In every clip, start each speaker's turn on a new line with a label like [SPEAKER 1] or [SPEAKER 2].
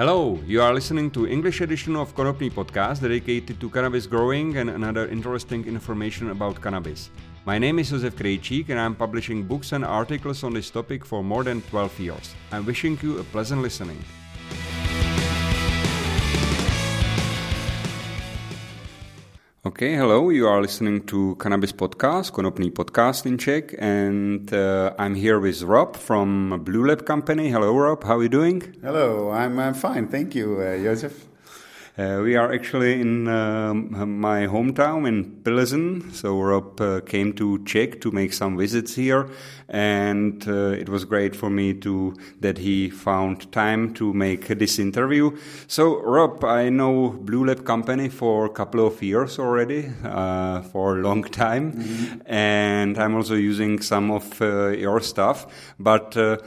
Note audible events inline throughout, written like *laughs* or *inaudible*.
[SPEAKER 1] Hello, you are listening to English edition of Konopný podcast dedicated to cannabis growing and another interesting information about cannabis. My name is Josef Krejčík and I'm publishing books and articles on this topic for more than 12 years. I'm wishing you a pleasant listening. Okay, hello. You are listening to Cannabis Podcast, Konopný podcast in Czech, and uh, I'm here with Rob from Bluelab Company. Hello, Rob. How are you doing?
[SPEAKER 2] Hello, I'm, I'm fine. Thank you, uh, Josef.
[SPEAKER 1] Uh, we are actually in um, my hometown in Pilsen. So Rob uh, came to Czech to make some visits here, and uh, it was great for me to that he found time to make this interview. So Rob, I know Bluelab Company for a couple of years already, uh, for a long time, mm-hmm. and I'm also using some of uh, your stuff. But uh,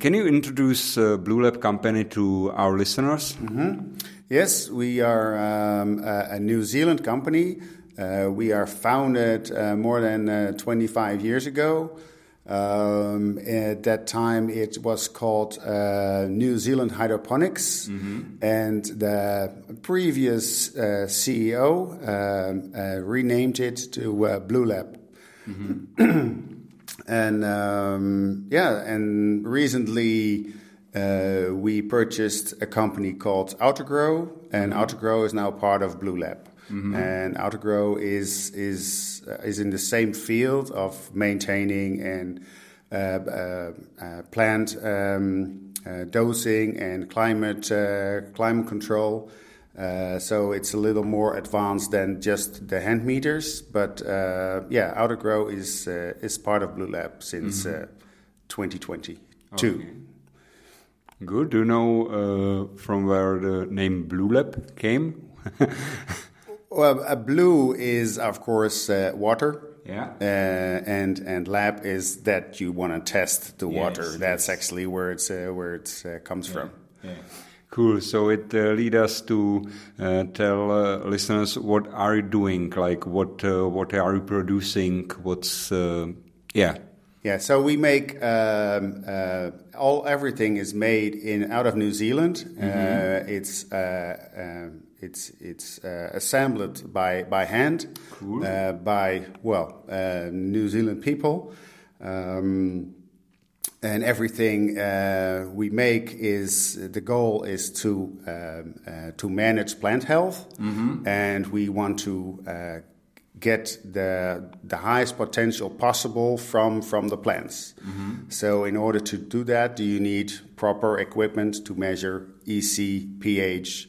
[SPEAKER 1] can you introduce Bluelab Company to our listeners?
[SPEAKER 2] Mm-hmm. Yes, we are um, a, a, New Zealand company. Uh, we are founded uh, more than uh, 25 years ago. Um, at that time, it was called uh, New Zealand Hydroponics, mm-hmm. and the previous uh, CEO um, uh, renamed it to Bluelab. Mm-hmm. *clears throat* and um, yeah, and recently uh, we purchased a company called Autogrow, and mm-hmm. Autogrow is now part of Bluelab. Mm-hmm. And Autogrow is is uh, is in the same field of maintaining and uh, uh, uh plant um, uh, dosing and climate climate control. so it's a little more advanced than just the hand meters, but yeah, Autogrow is is part of Bluelab since mm-hmm. 2022. Okay.
[SPEAKER 1] Good. Do you know uh, from where the name Bluelab came? *laughs*
[SPEAKER 2] well, a blue is, of course, uh, water.
[SPEAKER 1] Yeah.
[SPEAKER 2] Uh, and and lab is that you want to test the yes, water. That's yes. actually where it's uh, where it uh, comes
[SPEAKER 1] yeah.
[SPEAKER 2] from.
[SPEAKER 1] Yeah. Cool. So it uh, leads us to uh, tell uh, listeners what are you doing? Like what uh, what are you producing? What's yeah
[SPEAKER 2] yeah, so we make um, uh, all everything is made in out of New Zealand. Mm-hmm. Uh, it's uh, um, it's it's uh, assembled by by hand cool. Uh, by well uh, New Zealand people, um, and everything we make is the goal is to um, to manage plant health, mm-hmm. and we want to get the the highest potential possible from from the plants. Mm-hmm. So in order to do that, do you need proper equipment to measure EC, pH,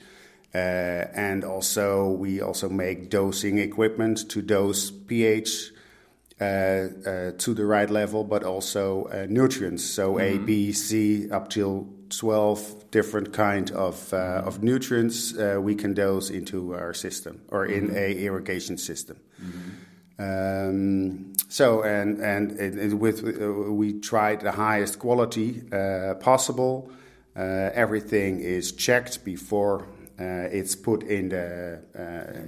[SPEAKER 2] uh, and also we also make dosing equipment to dose pH. Uh, uh, to the right level, but also uh, nutrients. So mm-hmm. A, B, C, up till 12 different kind of, uh, of nutrients uh, we can dose into our system or in mm-hmm. a irrigation system. Mm-hmm. Um, so and and it, it with uh, we tried the highest quality uh, possible. Uh, everything is checked before uh, it's put in the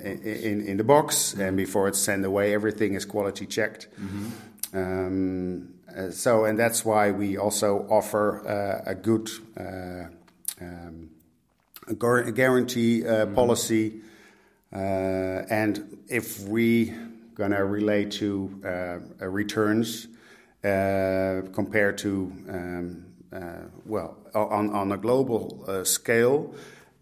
[SPEAKER 2] in in the box mm-hmm. and before it's sent away. Everything is quality checked. Mm-hmm. Um, uh, so, and that's why we also offer uh, a good uh, um, Um, a guarantee uh, mm-hmm. policy. Uh, and if we gonna relate to uh, returns compared to um, well on on a global scale.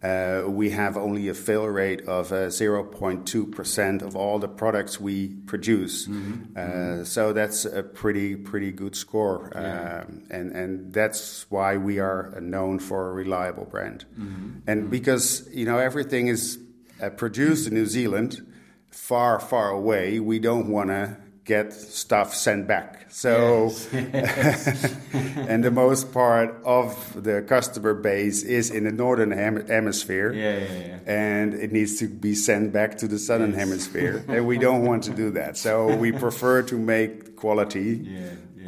[SPEAKER 2] Uh, we have only a fail rate of uh, 0.2% of all the products we produce. Mm-hmm. Uh, mm-hmm. So that's a pretty pretty good score, yeah. Um, and and that's why we are known for a reliable brand. Mm-hmm. And mm-hmm. because you know everything is uh, produced in New Zealand, far far away, we don't want to get stuff sent back. So, yes. *laughs* and the most part of the customer base is in the northern hem- hemisphere,
[SPEAKER 1] yeah, yeah, yeah.
[SPEAKER 2] and it needs to be sent back to the southern yes. hemisphere, and we don't want to do that. So we *laughs* prefer to make quality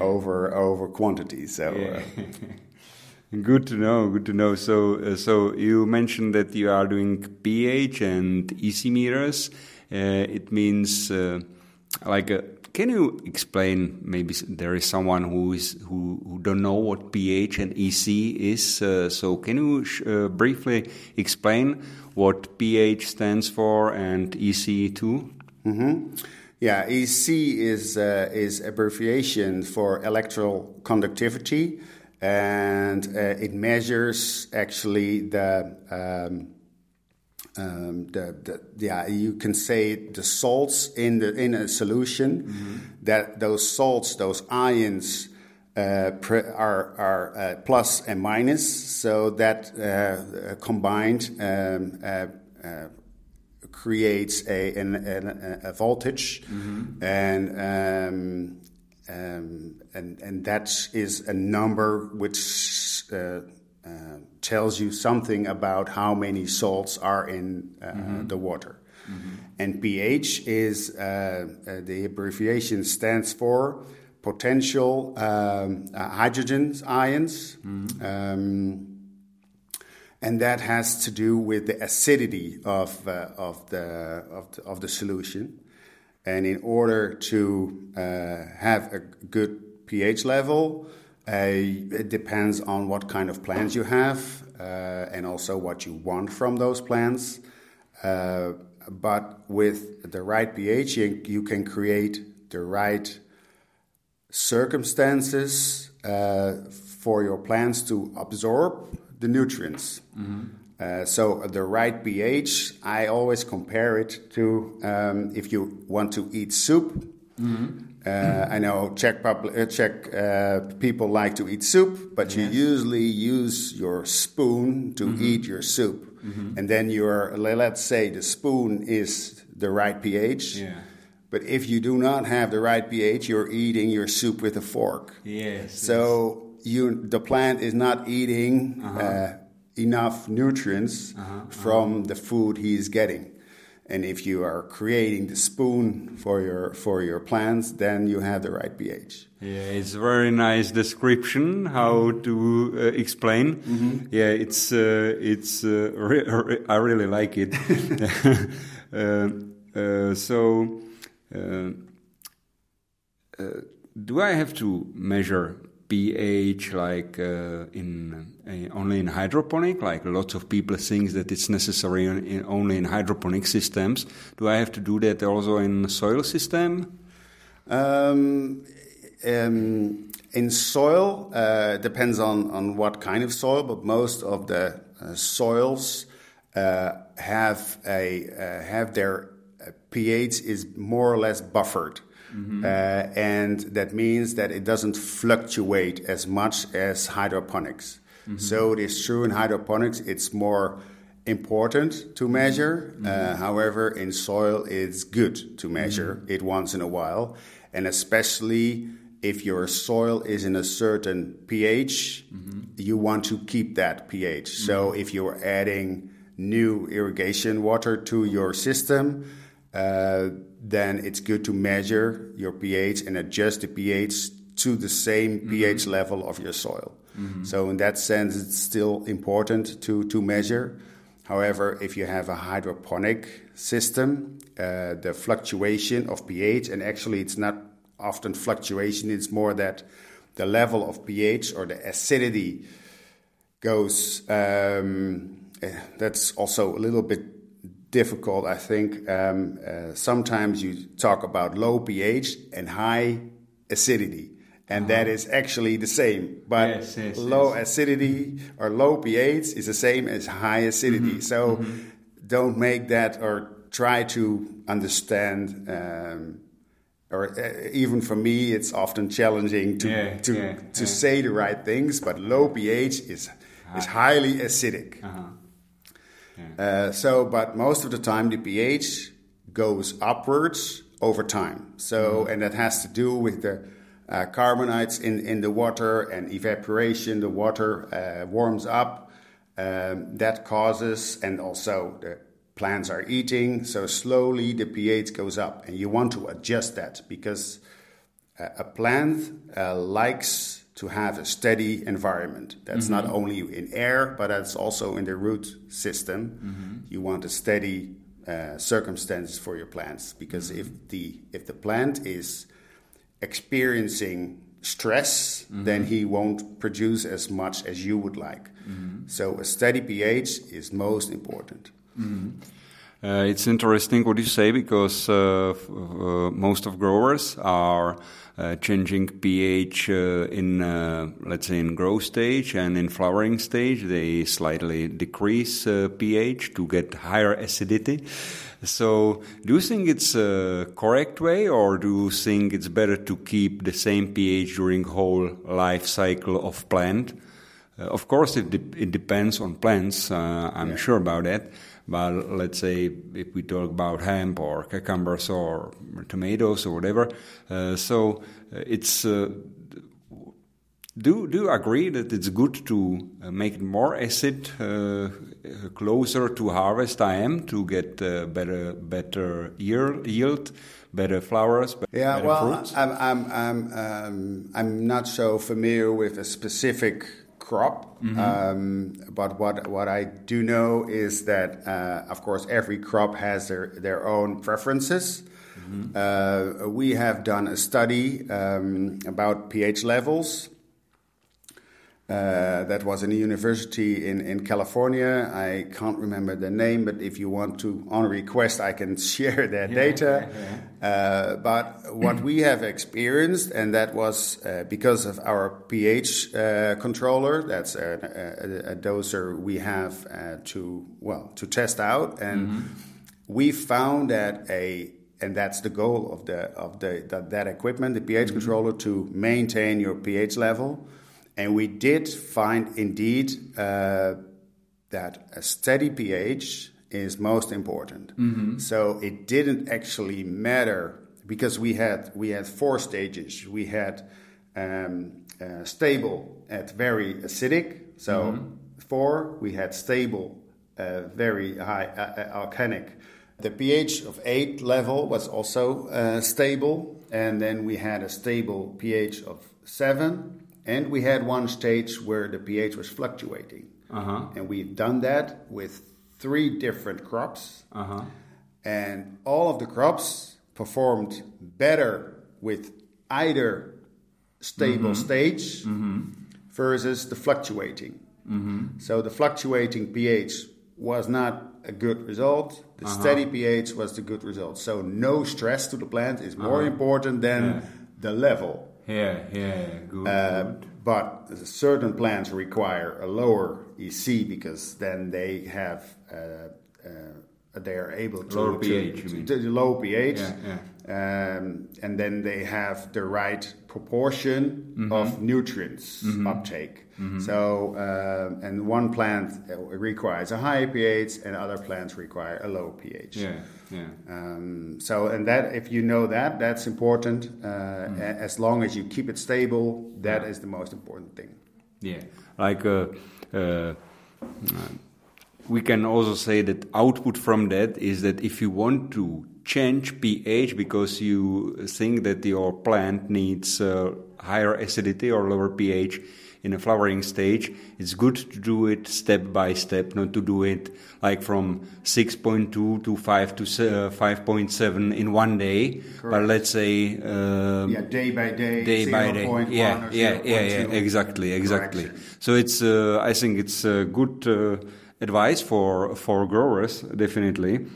[SPEAKER 2] over over quantity. So. Uh, *laughs*
[SPEAKER 1] Good to know. Good to know. So, uh, so you mentioned that you are doing pH and EC meters. Uh, it means uh, like a can you explain? Maybe there is someone who is who, who don't know what pH and EC is. Uh, so can you uh, briefly explain what pH stands for and EC too?
[SPEAKER 2] Mm -hmm. Yeah, EC is uh, is abbreviation for electrical conductivity, and uh, it measures actually the um, um, the, the, yeah, you can say the salts in the in a solution mm-hmm. that those salts, those ions, uh, pre- are are uh, plus and minus, so that uh, combined um, uh, uh, creates a an, an, a voltage, mm-hmm. and um, um, and and that is a number which uh, tells you something about how many salts are in uh, mm-hmm. the water. Mm-hmm. And pH is uh, uh, the abbreviation stands for potential um, uh, hydrogen ions. Mm-hmm. Um, and that has to do with the acidity of, of, the, of, the, of the solution. And in order to have a good pH level, it depends on what kind of plans you have uh, and also what you want from those plans. Uh, but with the right pH, you, you, can create the right circumstances uh, for your plants to absorb the nutrients. Mm-hmm. Uh, so the right pH, I always compare it to um, if you want to eat soup. Mm-hmm. Uh, I know Czech, uh, Czech uh, people like to eat soup, but you usually use your spoon to mm-hmm. eat your soup. Mm-hmm. And then your, let's say the spoon is the right pH. Yeah. But if you do not have the right pH, you're eating your soup with a fork.
[SPEAKER 1] Yes.
[SPEAKER 2] So yes. you, the plant is not eating uh-huh. uh, enough nutrients uh-huh. Uh-huh. from the food he is getting. And if you are creating the spoon for your for your plants, then you have the right pH.
[SPEAKER 1] Yeah, it's a very nice description how to uh, explain. Mm -hmm. Yeah, it's uh, it's uh, re re I really like it. *laughs* Uh, uh, so, uh, do I have to measure pH like uh, in uh, only in hydroponic like lots of people think that it's necessary in, in, only in hydroponic systems. Do i have to do that also in soil system? Um,
[SPEAKER 2] um, in soil uh, depends on, on what kind of soil but most of the uh, soils uh, have a uh, have their pH is more or less buffered Mm-hmm. Uh, and that means that it doesn't fluctuate as much as hydroponics. Mm-hmm. So it is true in hydroponics, it's more important to measure. Mm-hmm. Uh, however, in soil, it's good to measure mm-hmm. it once in a while. And especially if your soil is in a certain pH, mm-hmm. you want to keep that pH. So mm-hmm. if you're adding new irrigation water to your system, uh, then it's good to measure your pH and adjust the pH to the same mm-hmm. pH level of your soil. Mm-hmm. So in that sense, it's still important to to measure. However, if you have a hydroponic system, uh, the fluctuation of pH, and actually it's not often fluctuation, it's more that the level of pH or the acidity goes. Um, eh, that's also a little bit difficult. I think um, uh, sometimes you talk about low pH and high acidity, and uh-huh. that is actually the same. But yes, yes, low yes. acidity or low pH is the same as high acidity. Mm-hmm. So mm-hmm. don't make that or try to understand. Um, or uh, even for me, it's often challenging to yeah, to, yeah, to yeah. say the right things. But low pH is is highly acidic. Uh-huh. Uh, so, but most of the time, the pH goes upwards over time. So, mm. and that has to do with the uh, in, in the water and evaporation. The water uh, warms up. Um, that causes, and also the plants are eating. So slowly the pH goes up, and you want to adjust that because uh, a plant uh, likes to have a steady environment. That's mm-hmm. not only in air, but that's also in the root system. Mm-hmm. You want a steady uh, circumstances for your plants because mm-hmm. if the if the plant is experiencing stress, mm-hmm. then he won't produce as much as you would like. Mm-hmm. So a steady pH is most important.
[SPEAKER 1] Mm-hmm. Uh, it's interesting what you say because uh, uh, most of growers are uh, changing pH uh, in, uh, let's say, in growth stage and in flowering stage. They slightly decrease pH to get higher acidity. So, do you think it's a correct way, or do you think it's better to keep the same pH during whole life cycle of plant? of course, it, de- it depends on plants. I'm yeah. sure about that. But let's say if we talk about hemp or cucumbers or tomatoes or whatever, uh, so uh, it's. Uh, do do you agree that it's good to uh, make it more acid uh, closer to harvest time to get uh, better better yield, better flowers? Better,
[SPEAKER 2] yeah,
[SPEAKER 1] better
[SPEAKER 2] well,
[SPEAKER 1] fruits?
[SPEAKER 2] I'm I'm I'm um, I'm not so familiar with a specific crop. Mm-hmm. Um, but what what I do know is that, uh, of course, every crop has their their own preferences. Mm-hmm. Uh, we have done a study um, about pH levels uh, that was in a university in, in California. I can't remember the name, but if you want to, on request, I can *laughs* share that yeah, data. Yeah, yeah. Uh, but what we have experienced, and that was uh, because of our pH uh, controller, that's a, a, a, doser we have uh, to well to test out, and mm-hmm. we found that a and that's the goal of the of the, the that equipment, the pH mm-hmm. controller, to maintain your pH level. And we did find indeed uh, that a steady pH is most important. Mm-hmm. So it didn't actually matter because we had we had four stages. We had um, uh, stable at very acidic. So mm-hmm. four, we had stable, uh, very high uh, uh, alkalic. The pH of eight level was also uh, stable, and then we had a stable pH of seven and we had one stage where the pH was fluctuating. Uh-huh. And we've done that with three different crops. Uh-huh. And all of the crops performed better with either stable mm-hmm. stage mm-hmm. versus the fluctuating. Mm-hmm. So the fluctuating pH was not a good result. The uh-huh. steady pH was the good result. So no stress to the plant is more uh-huh. important than yeah. the level.
[SPEAKER 1] Yeah, yeah, good, uh.
[SPEAKER 2] But certain plants require a lower EC because then they have uh, uh, they are able to
[SPEAKER 1] lower pH,
[SPEAKER 2] to, to, to low pH, yeah, yeah. Um, and then they have the right proportion mm-hmm. of nutrients mm-hmm. uptake. Mm-hmm. So, uh, and one plant requires a high pH, and other plants require a low pH.
[SPEAKER 1] Yeah, yeah.
[SPEAKER 2] Um, so, and that if you know that, that's important. Uh, mm-hmm. As long as you keep it stable, that yeah. is the most important thing.
[SPEAKER 1] Yeah, like. Uh, uh we can also say that output from that is that if you want to change pH because you think that your plant needs uh, higher acidity or lower pH in a flowering stage, it's good to do it step by step, not to do it like from 6.2 to 5 to uh, 5.7 in one day, Correct. but let's say
[SPEAKER 2] um, yeah, day by day,
[SPEAKER 1] day by day, yeah, yeah, yeah, yeah, exactly, exactly. So it's uh, I think it's a good uh, advice for for growers, definitely.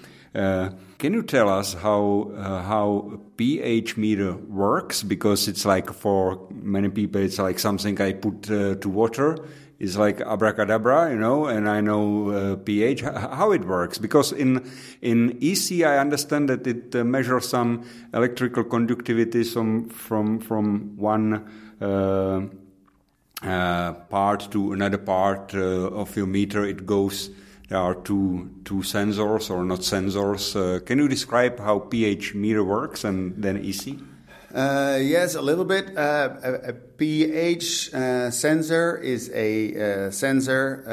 [SPEAKER 1] Can you tell us how uh, how pH meter works? Because it's like for many people, it's like something I put uh, to water. It's like abracadabra, you know, and I know uh, pH how it works. Because in in EC, I understand that it uh, measures some electrical conductivity from from from one uh, uh, part to another part of your meter, it goes. There are two two sensors or not sensors. Uh, can you describe how pH meter works and then EC?
[SPEAKER 2] Uh, yes, a little bit. Uh, a, a, pH uh, sensor is a sensor.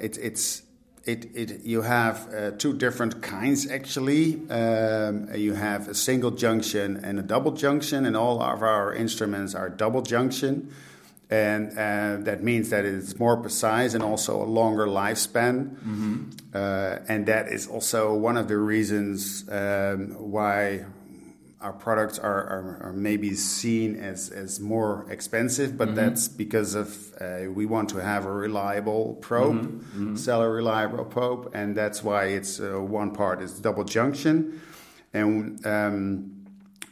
[SPEAKER 2] It, it's it, it, you have two different kinds actually. Um, you have a single junction and a double junction, and all of our instruments are double junction and uh, that means that it's more precise and also a longer lifespan. Mm-hmm. Uh, and that is also one of the reasons um, why our products are, are, are, maybe seen as, as more expensive, but mm-hmm. that's because of uh, we want to have a reliable probe, mm-hmm. mm-hmm. sell a reliable probe, and that's why it's uh, one part is double junction, and um,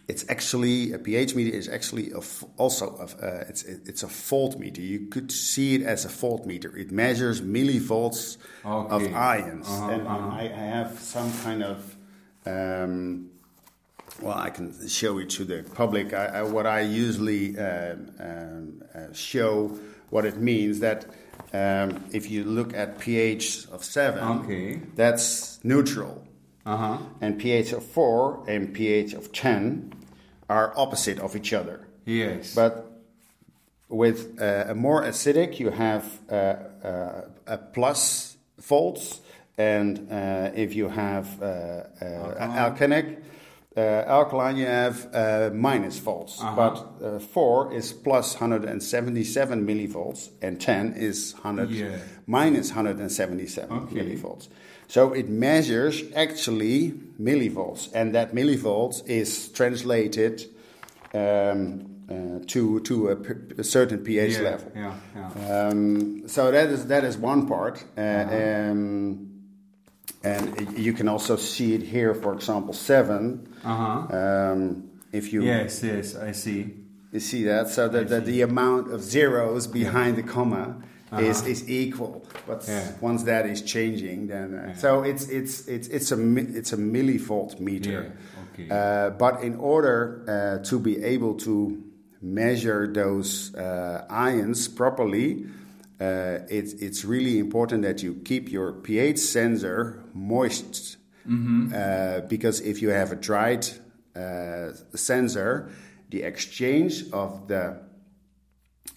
[SPEAKER 2] it's actually a pH meter is actually a f- also a, uh, it's it's a volt meter. You could see it as a volt meter. It measures millivolts okay. of ions, uh-huh, and uh-huh. I, I, have some kind of. Um, well, I can show it to the public. I, I, what I usually uh, um, uh, show what it means that um, if you look at pH of seven, okay. that's neutral, uh-huh. and pH of four and pH of ten are opposite of each other.
[SPEAKER 1] Yes,
[SPEAKER 2] but with uh, a more acidic, you have uh, uh, a plus volts, and uh, if you have alkalic uh, alkaline, you have uh, minus volts, uh-huh. but uh, 4 is plus 177 millivolts, and 10 is 100 yeah. minus 177 okay. millivolts. So it measures actually millivolts, and that millivolts is translated um, uh, to to a, p- a certain pH
[SPEAKER 1] yeah,
[SPEAKER 2] level.
[SPEAKER 1] Yeah, yeah. Um,
[SPEAKER 2] so that is that is one part. Uh, uh-huh. um, and you can also see it here, for example, 7
[SPEAKER 1] uh-huh.
[SPEAKER 2] Um, if you
[SPEAKER 1] yes, yes, I see.
[SPEAKER 2] You see that, so that, that the amount of zeros behind the comma uh-huh. is is equal. But yeah. once that is changing, then uh, yeah. so it's it's it's it's a it's a millivolt meter.
[SPEAKER 1] Okay.
[SPEAKER 2] Uh, but in order uh, to be able to measure those uh, ions properly, uh, it's it's really important that you keep your pH sensor moist mm-hmm. uh, because if you have a dried uh, sensor, the exchange of the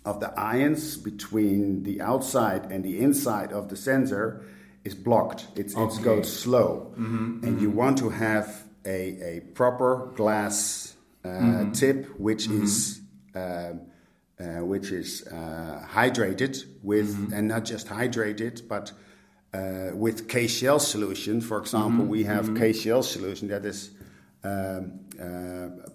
[SPEAKER 2] of the ions between the outside and the inside of the sensor is blocked. It's, okay. It goes slow, mm-hmm. and mm-hmm. you want to have a, a proper glass uh, mm-hmm. tip, which mm-hmm. is uh, uh, which is uh, hydrated with, mm-hmm. and not just hydrated, but uh, with KCl solution. For example, mm-hmm. we have mm-hmm. KCl solution that is um,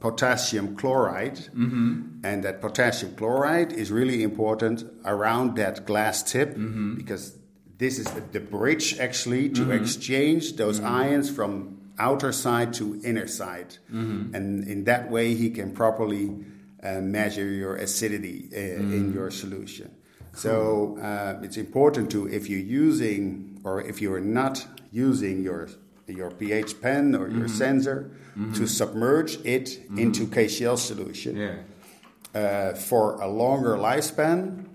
[SPEAKER 2] potassium chloride, mm-hmm. and that potassium chloride is really important around that glass tip mm-hmm. because this is the bridge actually to mm-hmm. exchange those ions from outer side to inner side, and in that way he can properly uh, measure your acidity uh, in your solution. Cool. So uh, it's important to if you're using or if you're not using your your pH pen or your mm-hmm. sensor mm-hmm. to submerge it mm-hmm. into KCl solution
[SPEAKER 1] yeah.
[SPEAKER 2] uh, for a longer lifespan,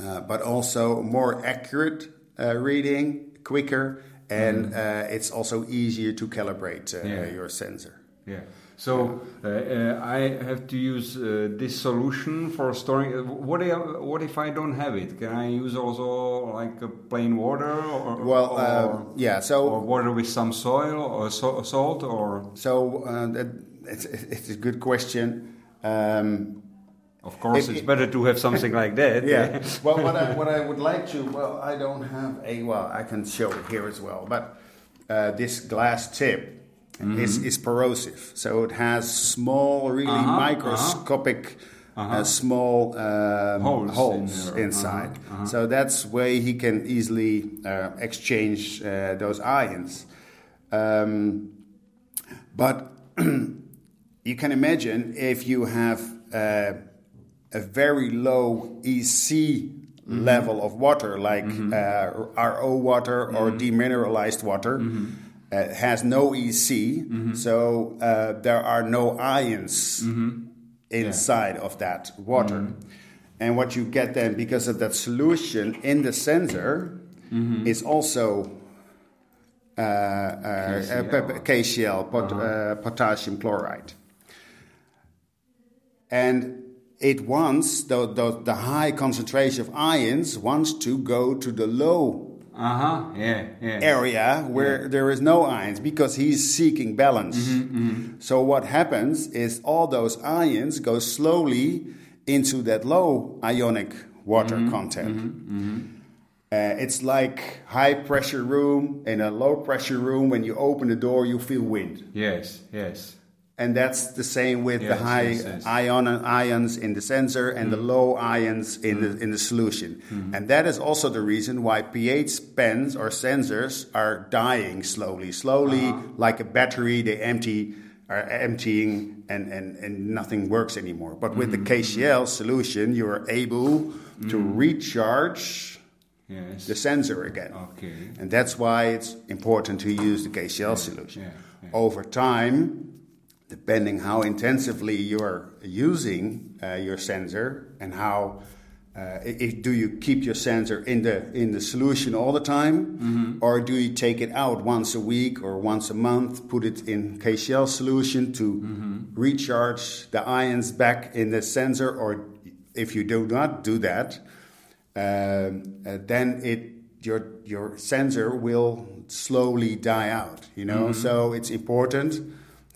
[SPEAKER 2] uh, but also more accurate uh, reading, quicker, and mm-hmm. it's also easier to calibrate
[SPEAKER 1] yeah.
[SPEAKER 2] your sensor.
[SPEAKER 1] Yeah. So uh, uh, I have to use uh, this solution for storing. Uh, what if, what if I don't have it? Can I use also like a plain water or
[SPEAKER 2] well, uh, or,
[SPEAKER 1] yeah, so or water with some soil or so, salt or
[SPEAKER 2] so uh, that, it's, it's, a good question. Um,
[SPEAKER 1] of course, it, it's better to have something like that. *laughs*
[SPEAKER 2] Yeah. well, what I, what I would like to, well, I don't have a, well, I can show it here as well, but this glass tip mm-hmm. is, is corrosive. So it has small, really uh-huh, microscopic. Uh-huh. Uh, small um,
[SPEAKER 1] holes,
[SPEAKER 2] holes in inside. Uh-huh, uh-huh. So that's way he can easily uh, exchange uh, those ions. Um, but *clears throat* you can imagine if you have uh, a very low EC mm-hmm. level of water, like mm-hmm. Uh, RO water or mm-hmm. demineralized water mm-hmm uh, has no EC, mm-hmm. so uh, there are no ions mm-hmm. inside yeah. of that water. Mm-hmm. And what you get then, because of that solution in the sensor, mm-hmm. is also uh, KCl, uh, KCl pot, uh-huh. Uh, potassium chloride. And it wants, the, the, the high concentration of ions wants to go to the low
[SPEAKER 1] uh-huh. yeah, yeah.
[SPEAKER 2] area where yeah. there is no ions because he's seeking balance. Mm-hmm, mm-hmm. So what happens is all those ions go slowly into that low ionic water mm-hmm, content. Mm-hmm, mm-hmm. Uh, it's like high pressure room in a low pressure room. When you open the door, you feel wind.
[SPEAKER 1] Yes, yes.
[SPEAKER 2] And that's the same with the high ion ions in the sensor and the low ions in the in the solution. And that is also the reason why pH pens or sensors are dying slowly, slowly like a battery. They empty are emptying and, and, and nothing works anymore. But with the KCl solution, you are able to recharge
[SPEAKER 1] Yes.
[SPEAKER 2] the sensor again.
[SPEAKER 1] Okay.
[SPEAKER 2] And that's why it's important to use the KCl solution.
[SPEAKER 1] yeah, yeah.
[SPEAKER 2] Over time, depending how intensively you're using uh, your sensor and how uh, if, do you keep your sensor in the in the solution all the time,
[SPEAKER 1] Mm-hmm.
[SPEAKER 2] or do you take it out once a week or once a month, put it in KCl solution to
[SPEAKER 1] Mm-hmm.
[SPEAKER 2] recharge the ions back in the sensor, or if you do not do that, um, uh, then it your your sensor will slowly die out. You know, so it's important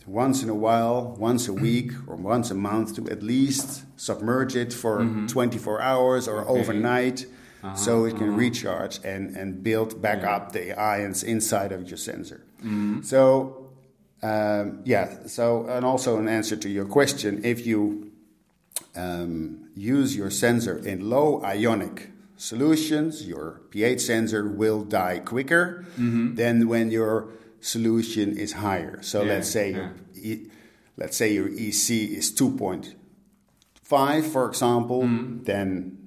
[SPEAKER 2] once in a while, once a week mm-hmm. or once a month, to at least submerge it for mm-hmm. 24 hours or overnight. Uh-huh. So it can uh-huh. recharge and, and build back up the ions inside of your sensor. Mm-hmm. So, um, yeah, so, and also an answer to your question if you um, use your sensor in low ionic solutions, your pH sensor will die quicker than when your solution is higher. So
[SPEAKER 1] Mm-hmm. Yeah,
[SPEAKER 2] let's say
[SPEAKER 1] yeah.
[SPEAKER 2] your let's say your EC is 2.5, for example,
[SPEAKER 1] Mm-hmm.
[SPEAKER 2] then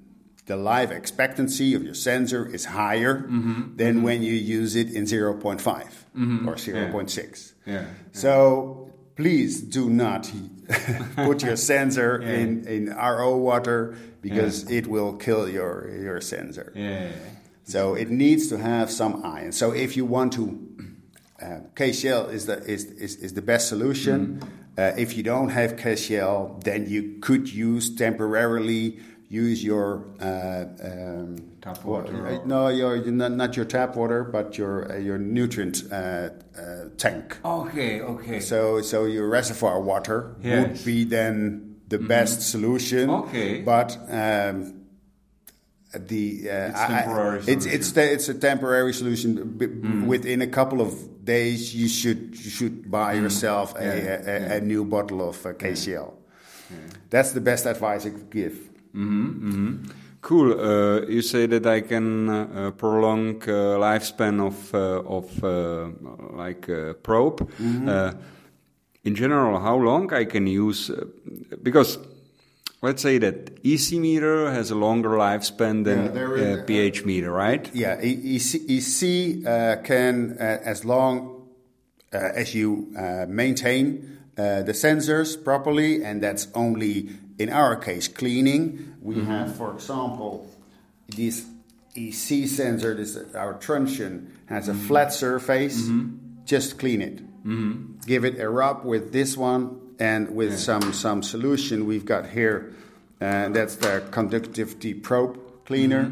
[SPEAKER 2] the life expectancy of your sensor is higher
[SPEAKER 1] Mm-hmm.
[SPEAKER 2] than when you use it in 0.5 or 0.6.
[SPEAKER 1] Yeah.
[SPEAKER 2] So please do not *laughs* put your *laughs* sensor in, in RO water because it will kill your, your sensor.
[SPEAKER 1] Yeah.
[SPEAKER 2] So it needs to have some iron. So if you want to, uh, KCl is the is, is, is the best solution. Uh, if you don't have KCl, then you could use temporarily use your uh, um,
[SPEAKER 1] Tap
[SPEAKER 2] wa-
[SPEAKER 1] water
[SPEAKER 2] uh, no, your not, not your tap water, but your uh, your nutrient uh, uh, tank.
[SPEAKER 1] Okay, okay.
[SPEAKER 2] So, so your reservoir water
[SPEAKER 1] Yes.
[SPEAKER 2] would be then the best solution.
[SPEAKER 1] Okay.
[SPEAKER 2] But um, the uh,
[SPEAKER 1] It's
[SPEAKER 2] I- I-
[SPEAKER 1] temporary
[SPEAKER 2] It's it's it's a temporary solution. B- Within a couple of days, you should you should buy yourself a,
[SPEAKER 1] Yeah,
[SPEAKER 2] a, a, a new bottle of uh, KCl. That's the best advice I could give.
[SPEAKER 1] Cool. Uh, you say that I can uh, prolong uh, lifespan of uh, of uh, like uh, probe. Uh, in general, how long I can use? Uh, because let's say that EC meter has a longer lifespan than
[SPEAKER 2] Yeah,
[SPEAKER 1] uh, pH meter, right?
[SPEAKER 2] Yeah, EC, EC uh, can, uh, as long uh, as you uh, maintain uh, the sensors properly, and that's only in our case cleaning. We have, for example, this EC sensor. This our truncheon has a flat surface. Just clean it. Give it a rub with this one and with some some solution we've got here. Uh, that's the conductivity probe cleaner.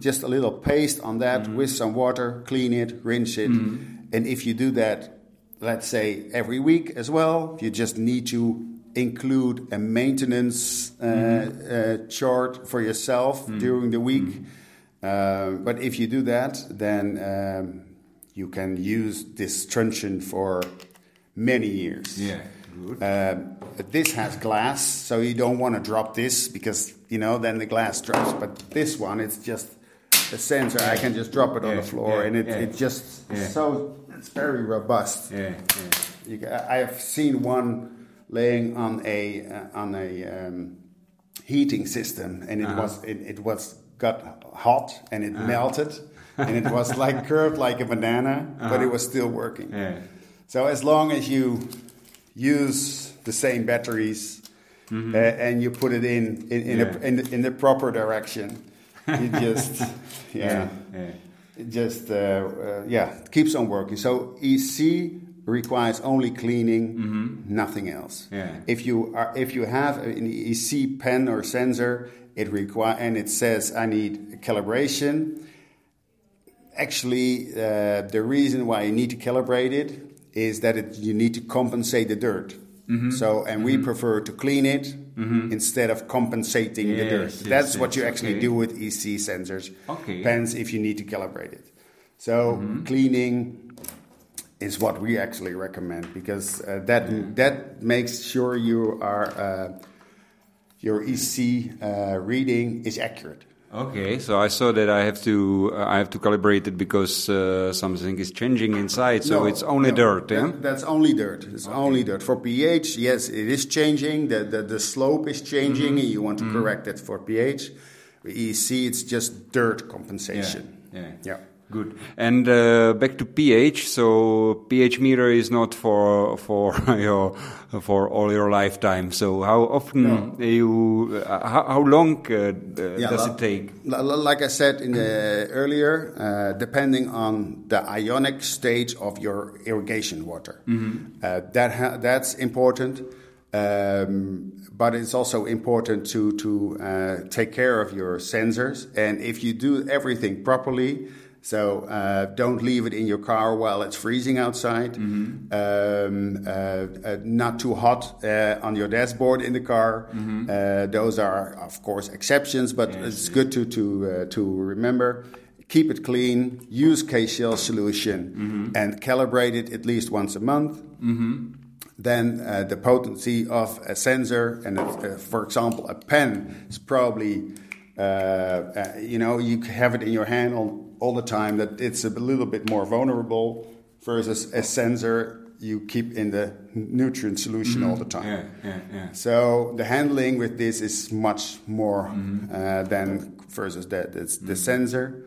[SPEAKER 2] Just a little paste on that with some water, clean it, rinse it. And if you do that, let's say every week as well, you just need to include a maintenance uh, uh, chart for yourself during the week. Uh, but if you do that, then um, you can use this truncheon for many years.
[SPEAKER 1] Yeah.
[SPEAKER 2] Um, this has glass, so you don't want to drop this because you know then the glass drops. But this one, it's just a sensor. I can just drop it on the floor,
[SPEAKER 1] yeah,
[SPEAKER 2] and it,
[SPEAKER 1] yeah.
[SPEAKER 2] it just
[SPEAKER 1] Yeah.
[SPEAKER 2] so it's very robust.
[SPEAKER 1] Yeah. yeah.
[SPEAKER 2] You, I have seen one laying on a uh, on a um, heating system, and it
[SPEAKER 1] Uh-huh.
[SPEAKER 2] was it, it was got hot and it melted, and it was like *laughs* curved like a banana, but it was still working.
[SPEAKER 1] Uh-huh. Yeah.
[SPEAKER 2] So as long as you use the same batteries
[SPEAKER 1] Mm-hmm.
[SPEAKER 2] uh, and you put it in in, in,
[SPEAKER 1] Yeah.
[SPEAKER 2] a, in, the, in the proper direction, It *laughs* just yeah,
[SPEAKER 1] Yeah.
[SPEAKER 2] it just uh, uh, yeah keeps on working. So EC requires only cleaning, nothing else.
[SPEAKER 1] Mm-hmm. Yeah.
[SPEAKER 2] If you are if you have an EC pen or sensor, it require and it says I need calibration actually uh, the reason why you need to calibrate it is that it, you need to compensate the dirt.
[SPEAKER 1] Mm-hmm.
[SPEAKER 2] So, and we prefer to clean it instead of compensating the dirt.
[SPEAKER 1] Yes, yes,
[SPEAKER 2] That's what you actually
[SPEAKER 1] okay.
[SPEAKER 2] do with EC sensors.
[SPEAKER 1] Okay.
[SPEAKER 2] Pens if you need to calibrate it. So,
[SPEAKER 1] Mm-hmm.
[SPEAKER 2] cleaning is what we actually recommend because uh, that that makes sure you are uh, your EC uh, reading is accurate.
[SPEAKER 1] Okay, so I saw that I have to uh, I have to calibrate it because uh, something is changing inside. So
[SPEAKER 2] No,
[SPEAKER 1] it's only
[SPEAKER 2] no,
[SPEAKER 1] dirt, yeah.
[SPEAKER 2] that's only dirt. It's only dirt. For pH, yes, it is changing. The the, the slope is changing,
[SPEAKER 1] Mm-hmm.
[SPEAKER 2] and you want to correct it for pH. For EC, it's just dirt compensation.
[SPEAKER 1] Yeah.
[SPEAKER 2] Yeah.
[SPEAKER 1] Good. And uh, back to pH. So pH meter is not for for *laughs* your for all your lifetime. So how often you uh, how, how long uh, uh, does it take?
[SPEAKER 2] li- li- Like I said in the earlier, uh, depending on the ionic stage of your irrigation water,
[SPEAKER 1] Mm-hmm.
[SPEAKER 2] uh, that ha- that's important. Um, but it's also important to to uh, take care of your sensors, and if you do everything properly. So uh, don't leave it in your car while it's freezing outside. Um, uh, uh, not too hot uh, on your dashboard in the car. Uh, those are, of course, exceptions, but it's good to to uh, to remember. Keep it clean. Use KCl solution and calibrate it at least once a month. Then uh, the potency of a sensor, and uh, for example, a pen is probably, uh, uh, you know, you have it in your hand all, all the time. That it's a little bit more vulnerable versus a sensor you keep in the nutrient solution all the time.
[SPEAKER 1] Yeah, yeah, yeah.
[SPEAKER 2] So the handling with this is much more uh, than versus that it's the sensor.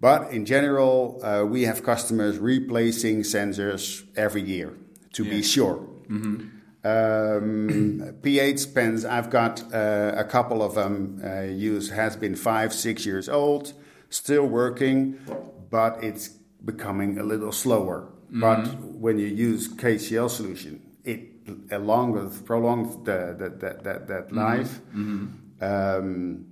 [SPEAKER 2] But in general, uh, we have customers replacing sensors every year to be sure. Um, *clears throat* pH pens, I've got uh, a couple of them uh, used, has been five, six years old, still working, but it's becoming a little slower. But when you use KCL solution, it along with prolongs the, the, that that, that life. Um,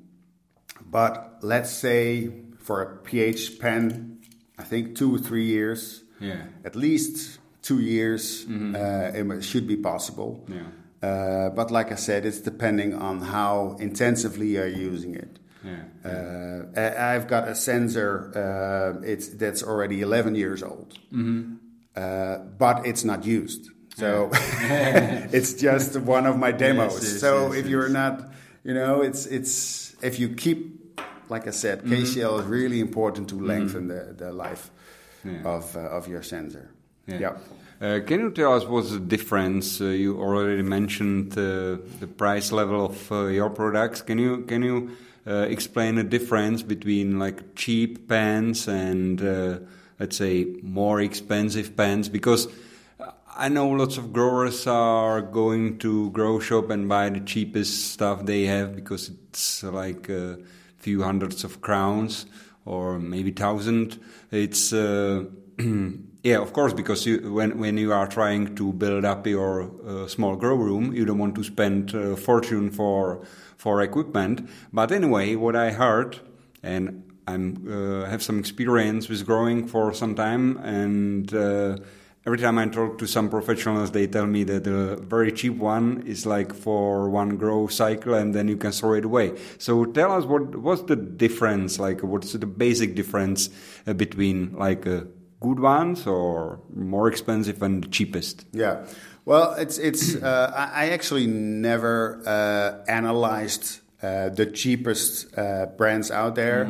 [SPEAKER 2] but let's say for a pH pen, I think two or three years,
[SPEAKER 1] Yeah.
[SPEAKER 2] at least two years, uh, it should be possible.
[SPEAKER 1] Yeah.
[SPEAKER 2] Uh, but like I said, it's depending on how intensively you're using it.
[SPEAKER 1] Yeah.
[SPEAKER 2] Uh, I've got a sensor. Uh, it's that's already 11 years old, uh, but it's not used. So *laughs* it's just one of my demos.
[SPEAKER 1] Yes, yes,
[SPEAKER 2] so
[SPEAKER 1] yes,
[SPEAKER 2] if you're not, you know, it's it's if you keep, like I said, KCL is really important to lengthen the, the life
[SPEAKER 1] Yeah.
[SPEAKER 2] of uh, of your sensor. Yeah.
[SPEAKER 1] Uh, can you tell us what's the difference? Uh, you already mentioned uh, the price level of uh, your products. Can you can you explain the difference between like cheap pens and uh, let's say more expensive pens? Because I know lots of growers are going to grow shop and buy the cheapest stuff they have because it's like a few hundreds of crowns or maybe thousand. It's uh, *clears throat* yeah, of course, because you, when when you are trying to build up your uh, small grow room, you don't want to spend a fortune for for equipment. But anyway, what I heard, and I'm uh, have some experience with growing for some time, and uh, every time I talk to some professionals, they tell me that the very cheap one is like for one grow cycle, and then you can throw it away. So tell us what what's the difference? Like, what's the basic difference uh, between like uh, good ones or more expensive and the cheapest?
[SPEAKER 2] Yeah. Well, it's it's. Uh, I actually never uh, analyzed uh, the cheapest uh, brands out there.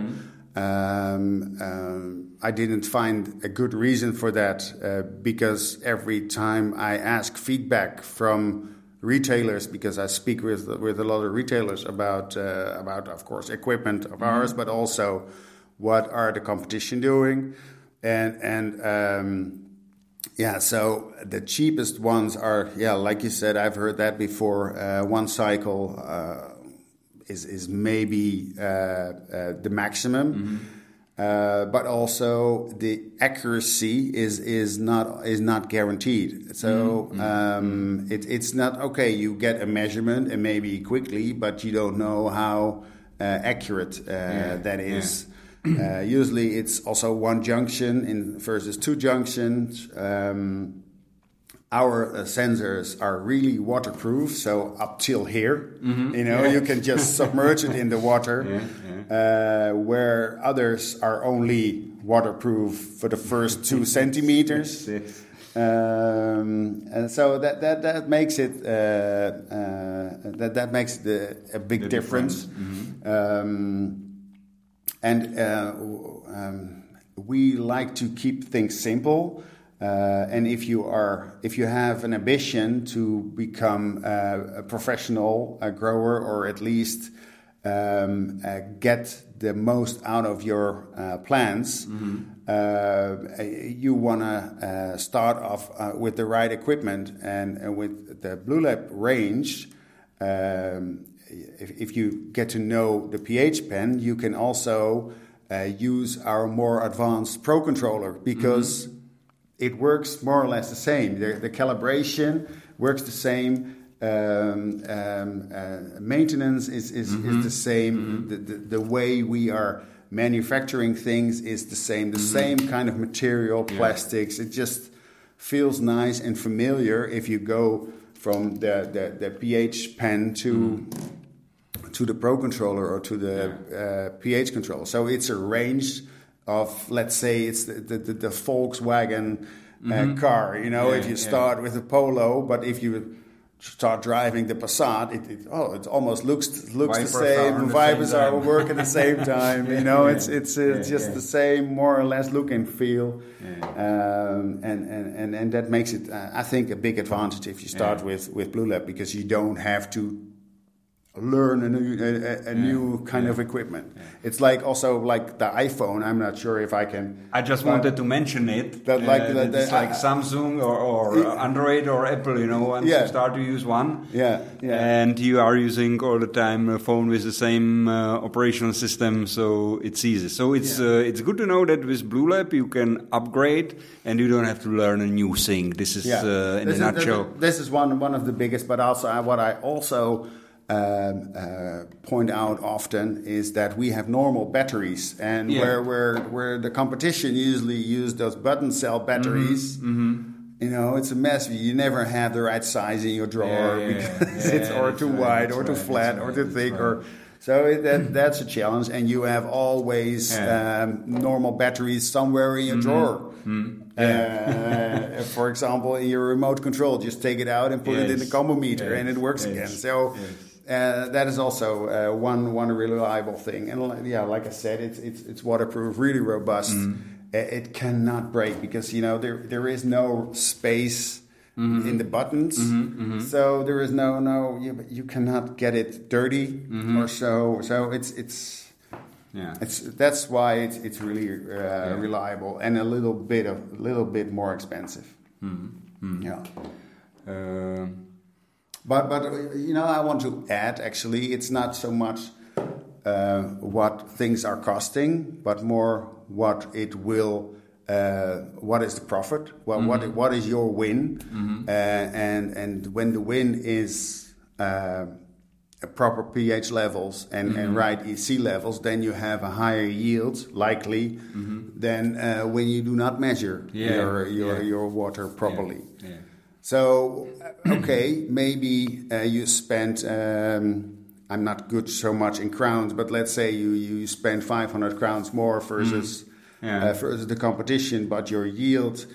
[SPEAKER 2] Um, um, I didn't find a good reason for that uh, because every time I ask feedback from retailers, because I speak with with a lot of retailers about uh, about, of course, equipment of ours, but also what are the competition doing, and and. Um, yeah, so the cheapest ones are, yeah, like you said, I've heard that before. Uh, one cycle uh, is is maybe uh, uh, the maximum, uh, but also the accuracy is is not is not guaranteed. So um, it, it's not okay. You get a measurement and maybe quickly, but you don't know how uh, accurate uh, that is. Uh, usually, it's also one junction in versus two junctions. Um, our uh, sensors are really waterproof, so up till here, you know, you can just submerge it in the water. *laughs* Uh, where others are only waterproof for the first *laughs* two centimeters. Um, and so that that that makes it uh, uh, that that makes the, a big
[SPEAKER 1] The
[SPEAKER 2] difference.
[SPEAKER 1] difference,
[SPEAKER 2] Um, and uh, um, we like to keep things simple. Uh, and if you are, if you have an ambition to become uh, a professional a grower, or at least um, uh, get the most out of your uh, plants, uh, you want to uh, start off uh, with the right equipment. And, and with the Bluelab range, um, if, if you get to know the pH pen, you can also uh, use our more advanced Pro controller because it works more or less the same. The, the calibration works the same. Um, um, uh, maintenance is, is, is the same. The, the, the way we are manufacturing things is the same. The same kind of material, plastics. It just feels nice and familiar if you go from the, the, the pH pen to to the Pro controller or to the uh, pH control. So it's a range of, let's say, it's the, the, the, Volkswagen uh, car. You know,
[SPEAKER 1] Mm-hmm. Yeah,
[SPEAKER 2] if you
[SPEAKER 1] yeah.
[SPEAKER 2] start with a Polo, but if you start driving the Passat, it, it oh, it almost looks looks the same.
[SPEAKER 1] the
[SPEAKER 2] Vipers
[SPEAKER 1] same
[SPEAKER 2] are work at the same *laughs* time. You know,
[SPEAKER 1] Yeah.
[SPEAKER 2] it's it's uh,
[SPEAKER 1] Yeah,
[SPEAKER 2] just
[SPEAKER 1] yeah.
[SPEAKER 2] the same, more or less, look and feel.
[SPEAKER 1] Yeah.
[SPEAKER 2] Um, and, and, and, and that makes it, uh, I think, a big advantage if you start
[SPEAKER 1] Yeah.
[SPEAKER 2] with, with Bluelab because you don't have to learn a new, a, a- a new kind of equipment. It's like also like the iPhone. I'm not sure if I can.
[SPEAKER 1] I just wanted to mention it.
[SPEAKER 2] That like-
[SPEAKER 1] uh,
[SPEAKER 2] that-
[SPEAKER 1] it's like Samsung or, or Android or Apple. You know, once
[SPEAKER 2] Yeah.
[SPEAKER 1] you start to use one,
[SPEAKER 2] Yeah, yeah.
[SPEAKER 1] and you are using all the time a phone with the same uh, operational system, so it's easy. So it's
[SPEAKER 2] Yeah.
[SPEAKER 1] uh, it's good to know that with Bluelab you can upgrade and you don't have to learn a new thing. This is
[SPEAKER 2] yeah.
[SPEAKER 1] uh, in
[SPEAKER 2] this
[SPEAKER 1] a
[SPEAKER 2] is,
[SPEAKER 1] nutshell.
[SPEAKER 2] This is one one of the biggest, but also uh, what I also. Um, uh, point out often is that we have normal batteries, and
[SPEAKER 1] Yeah.
[SPEAKER 2] where where where the competition usually use those button cell batteries.
[SPEAKER 1] Mm-hmm.
[SPEAKER 2] You know, it's a mess. You never have the right size in your drawer
[SPEAKER 1] Yeah, yeah,
[SPEAKER 2] because *laughs*
[SPEAKER 1] yeah,
[SPEAKER 2] it's or too
[SPEAKER 1] right,
[SPEAKER 2] wide, or too
[SPEAKER 1] right,
[SPEAKER 2] flat, or too
[SPEAKER 1] that's
[SPEAKER 2] thick,
[SPEAKER 1] right.
[SPEAKER 2] or so that that's a challenge. And you have always
[SPEAKER 1] Yeah.
[SPEAKER 2] um, normal batteries somewhere in your
[SPEAKER 1] Mm-hmm.
[SPEAKER 2] drawer. Uh, for example, in your remote control, just take it out and put it in the
[SPEAKER 1] Yes.
[SPEAKER 2] combo meter,
[SPEAKER 1] Yes.
[SPEAKER 2] and it works
[SPEAKER 1] Yes.
[SPEAKER 2] again. So. Uh, that is also uh, one one reliable thing, and yeah, like I said, it's it's it's waterproof, really robust.
[SPEAKER 1] Mm-hmm.
[SPEAKER 2] Uh, It cannot break because you know there there is no space
[SPEAKER 1] Mm-hmm.
[SPEAKER 2] in the buttons, so there is no no you, you cannot get it dirty
[SPEAKER 1] Mm-hmm.
[SPEAKER 2] or so. So it's it's
[SPEAKER 1] Yeah.
[SPEAKER 2] it's that's why it's it's really uh, reliable and a little bit of a little bit more expensive.
[SPEAKER 1] Mm-hmm.
[SPEAKER 2] Yeah.
[SPEAKER 1] Um,
[SPEAKER 2] But but you know, I want to add actually, it's not so much uh, what things are costing, but more what it will. Uh, what is the profit? Well, what what is your win? Uh, and and when the win is uh, proper pH levels and, and right EC levels, then you have a higher yield likely than uh, when you do not measure
[SPEAKER 1] Yeah,
[SPEAKER 2] your your,
[SPEAKER 1] yeah.
[SPEAKER 2] your water properly.
[SPEAKER 1] yeah.
[SPEAKER 2] So, uh, okay, maybe uh, you spent, um, I'm not good so much in crowns, but let's say you, you spend 500 crowns more versus,
[SPEAKER 1] Yeah.
[SPEAKER 2] uh, versus the competition, but your yield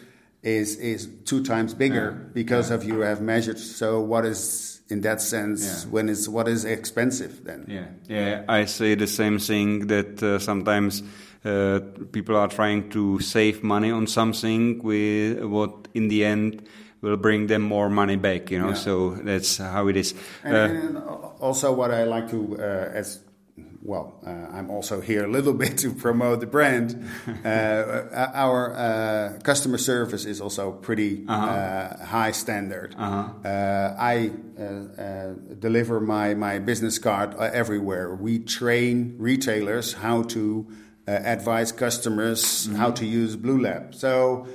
[SPEAKER 2] is, is two times bigger because of you have measured. So, what is, in that sense,
[SPEAKER 1] Yeah.
[SPEAKER 2] when is what is expensive then?
[SPEAKER 1] Yeah, yeah. I say the same thing that uh, sometimes uh, people are trying to save money on something with what in the end will bring them more money back. You know,
[SPEAKER 2] Yeah.
[SPEAKER 1] so that's how it is.
[SPEAKER 2] And,
[SPEAKER 1] Uh,
[SPEAKER 2] and also, what I like to, uh, as well, uh, I'm also here a little *laughs* bit to promote the brand. *laughs* uh, our uh, customer service is also pretty uh high standard. Uh, I uh, uh, deliver my, my business card uh, everywhere. We train retailers how to uh, advise customers how to use Bluelab. So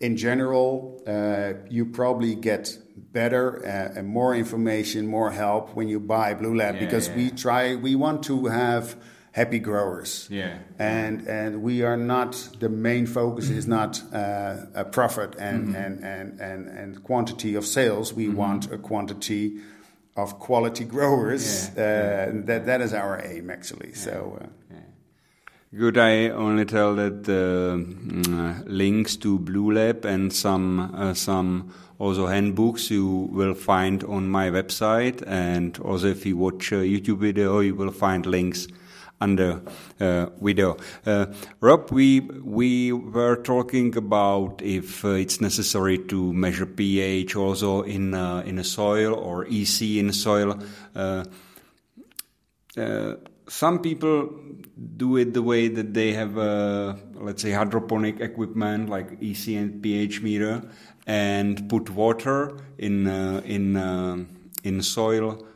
[SPEAKER 2] in general, uh, you probably get better uh, and more information, more help when you buy Bluelab
[SPEAKER 1] Yeah,
[SPEAKER 2] because
[SPEAKER 1] yeah.
[SPEAKER 2] we try, we want to have happy growers.
[SPEAKER 1] Yeah.
[SPEAKER 2] And and we are not the main focus is not uh, a profit and,
[SPEAKER 1] Mm-hmm.
[SPEAKER 2] and, and, and, and quantity of sales. We want a quantity of quality growers.
[SPEAKER 1] Yeah,
[SPEAKER 2] Uh, That that is our aim actually. So. Uh,
[SPEAKER 1] Good. I only tell that uh, mm, links to Bluelab and some uh, some also handbooks you will find on my website, and also if you watch a YouTube video, you will find links under uh, video. Uh, Rob, we we were talking about if uh, it's necessary to measure pH also in uh, in a soil or EC in soil. Uh, uh, some people do it the way that they have a let's say hydroponic equipment like EC and pH meter and put water in in in soil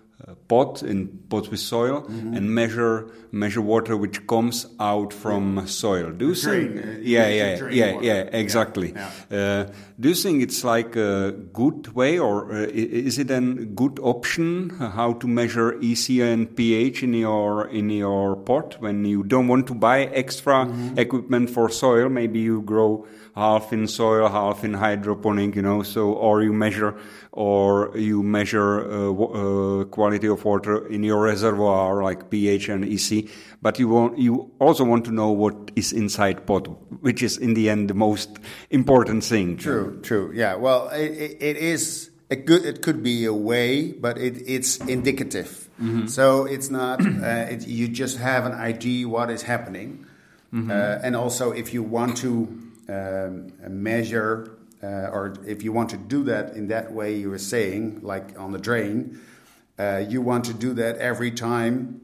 [SPEAKER 1] pot in pots with soil mm-hmm. and measure measure water which comes out from yeah. soil.
[SPEAKER 2] Do you
[SPEAKER 1] think?
[SPEAKER 2] Uh,
[SPEAKER 1] yeah, yeah, yeah, yeah, exactly. Yeah, yeah. Uh, do you think it's like a good way, or uh, is it a good option uh, how to measure EC and pH in your in your pot when you don't want to buy extra mm-hmm. equipment for soil? Maybe you grow half in soil, half in hydroponic, you know. So, or you measure, or you measure uh, uh, quality of water in your reservoir, like pH and EC. But you want, you also want to know what is inside pot, which is in the end the most important thing.
[SPEAKER 2] True, true. Yeah. Well, it, it is. It could, it could be a way, but it, it's indicative. Mm-hmm. So it's not, uh, it, you just have an idea what is happening. Mm-hmm. Uh, and also, if you want to um, measure, uh, or if you want to do that in that way you were saying, like on the drain, uh, you want to do that every time,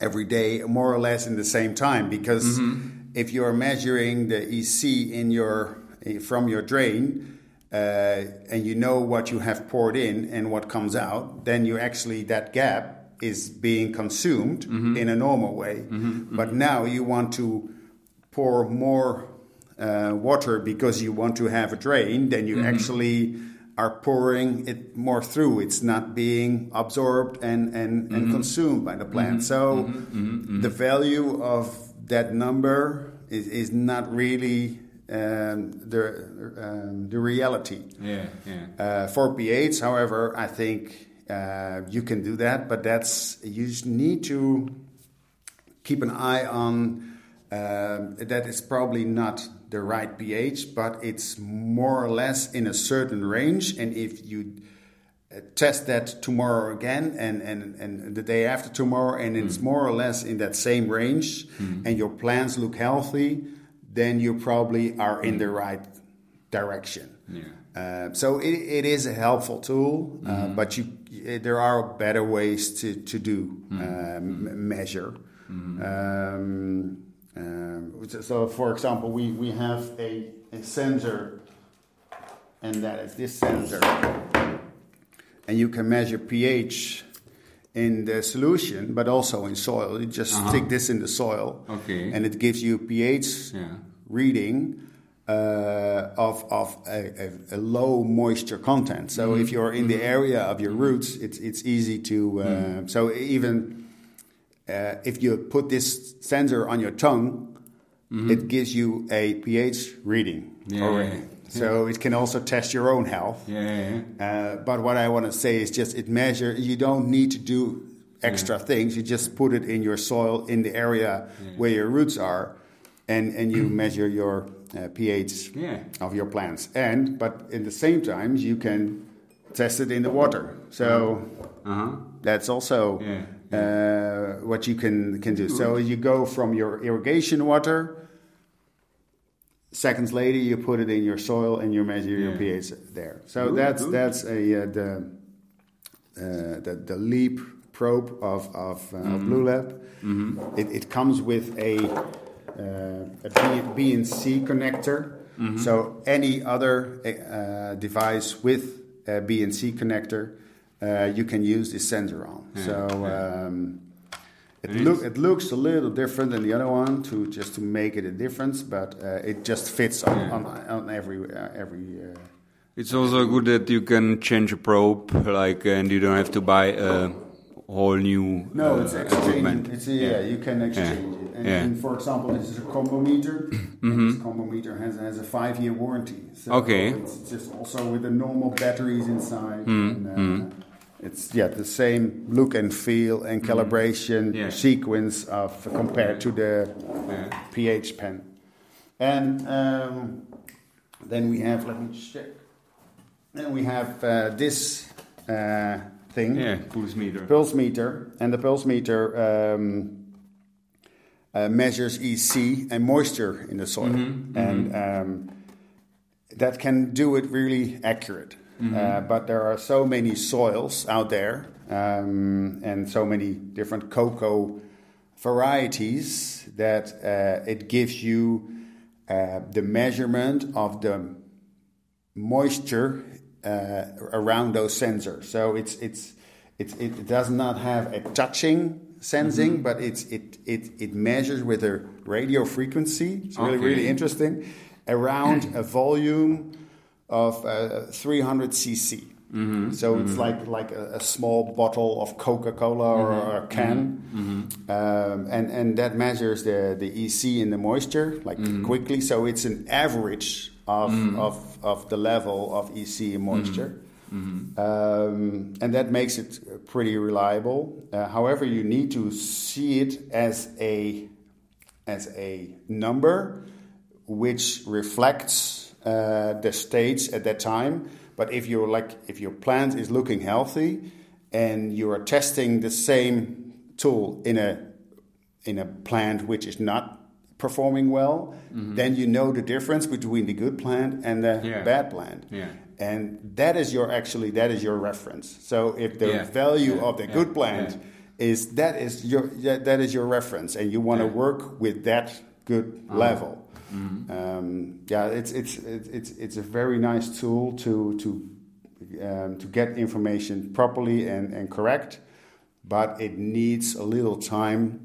[SPEAKER 2] every day, more or less in the same time. Because mm-hmm. if you are measuring the EC in your from your drain, uh, and you know what you have poured in and what comes out, then you actually that gap is being consumed mm-hmm. in a normal way. Mm-hmm. But now you want to pour more uh, water because you want to have a drain, then you mm-hmm. actually are pouring it more through. It's not being absorbed and, and, mm-hmm. and consumed by the plant. Mm-hmm. So mm-hmm. Mm-hmm. Mm-hmm. the value of that number is, is not really um, the um, the reality.
[SPEAKER 1] Yeah, yeah.
[SPEAKER 2] Uh, for pH, however, I think uh, you can do that, but that's you need to keep an eye on. Uh, that is probably not the right pH, but it's more or less in a certain range. And if you uh, test that tomorrow again and, and, and the day after tomorrow, and it's mm. more or less in that same range, mm. and your plants look healthy, then you probably are in the right direction. Yeah. Uh, so it, it is a helpful tool, uh, mm-hmm. but you, there are better ways to, to do mm-hmm. Um, measure. Mm-hmm. Um, um, so, for example, we, we have a, a sensor, and that is this sensor. And you can measure pH in the solution, but also in soil. You just uh-huh. stick this in the soil,
[SPEAKER 1] okay.
[SPEAKER 2] and it gives you pH yeah. reading uh, of, of a, a, a, low moisture content. So mm-hmm. if you're in mm-hmm. the area of your roots, it's, it's easy to. Uh, mm-hmm. So even uh, if you put this sensor on your tongue, mm-hmm. it gives you a pH reading
[SPEAKER 1] yeah, already. Yeah.
[SPEAKER 2] So it can also test your own health.
[SPEAKER 1] Yeah,
[SPEAKER 2] uh, but what I want to say is just it measure. You don't need to do extra things. You just put it in your soil in the area where your roots are, and and you measure your uh, pH of your plants. And but in the same time, you can test it in the water. So uh-huh. that's also uh, what you can can do. So you go from your irrigation water. Seconds later, you put it in your soil and you measure yeah. your pH there. So good, that's good. that's a uh, the, uh, the the leap probe of of, uh, mm-hmm. of Bluelab. Mm-hmm. It, it, comes with a uh, a B, BNC connector. Mm-hmm. So any other uh, device with a BNC connector uh, you can use this sensor on. Yeah, so um, it, look, it looks a little different than the other one to just to make it a difference, but uh, it just fits on, yeah. on, on, every uh, every. Uh,
[SPEAKER 1] it's also good that you can change a probe, like, and you don't have to buy a whole new.
[SPEAKER 2] No, it's uh, equipment. It's a, yeah, yeah, you can exchange it. And, and, for example, this is a combo meter. mm-hmm. This combo meter has, has a five year warranty. So
[SPEAKER 1] okay.
[SPEAKER 2] It's just also with the normal batteries inside. Mm-hmm. And, uh, it's yeah the same look and feel and calibration
[SPEAKER 1] Yeah.
[SPEAKER 2] sequence of compared to the
[SPEAKER 1] Yeah.
[SPEAKER 2] pH pen. And um, then we have let me check. Then we have uh, this uh, thing
[SPEAKER 1] Yeah, pulse meter.
[SPEAKER 2] pulse meter, and the pulse meter um, uh, measures EC and moisture in the soil, and um, that can do it really accurate. Uh, but there are so many soils out there, um, and so many different cocoa varieties that uh, it gives you uh, the measurement of the moisture uh, around those sensors. So it's it's it, it does not have a touching sensing, but it's it, it it measures with a radio frequency. It's really
[SPEAKER 1] Okay.
[SPEAKER 2] really interesting around a volume of uh, 300 cc. Mm-hmm. So it's mm-hmm. like like a, a small bottle of Coca Cola or mm-hmm. a can, um, and and that measures the the EC in the moisture like quickly. So it's an average of of of the level of EC in moisture. Um, and that makes it pretty reliable. Uh, however, you need to see it as a as a number which reflects uh, the states at that time. But if you're like if your plant is looking healthy and you are testing the same tool in a in a plant which is not performing well, then you know the difference between the good plant and the
[SPEAKER 1] Yeah.
[SPEAKER 2] bad plant.
[SPEAKER 1] Yeah.
[SPEAKER 2] And that is your actually that is your reference. So if the
[SPEAKER 1] Yeah.
[SPEAKER 2] value of the good plant is that is your that is your reference, and you want to work with that good
[SPEAKER 1] Uh-huh.
[SPEAKER 2] level.
[SPEAKER 1] Mm-hmm.
[SPEAKER 2] Um, yeah, it's it's it's it's it's a very nice tool to to um, to get information properly and, and correct, but it needs a little time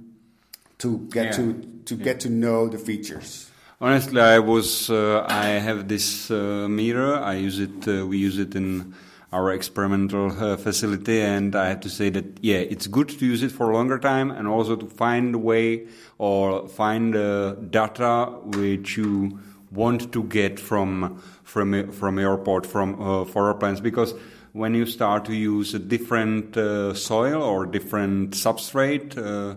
[SPEAKER 2] to get
[SPEAKER 1] Yeah.
[SPEAKER 2] to to get to know the features.
[SPEAKER 1] Honestly, I was uh, I have this uh, meter. I use it. Uh, we use it in our experimental uh, facility, and I have to say that yeah, it's good to use it for a longer time, and also to find a way or find uh, data which you want to get from from from your port from uh, for our plants because when you start to use a different uh, soil or different substrate. Uh,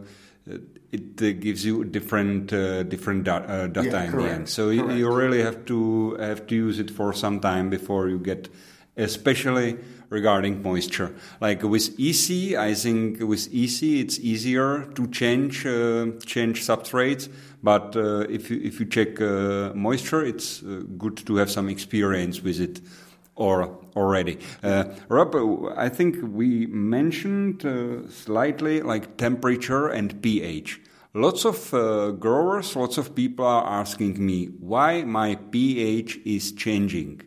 [SPEAKER 1] it uh, gives you different uh, different da- uh, data
[SPEAKER 2] Yeah,
[SPEAKER 1] in the end. So you, you really have to have to use it for some time before you get, especially regarding moisture. Like with EC, I think with EC it's easier to change uh, change substrates. But uh, if you if you check uh, moisture, it's uh, good to have some experience with it or already. Uh, Rob, I think we mentioned uh, slightly like temperature and pH. Lots of growers, lots of people are asking me why my pH is changing.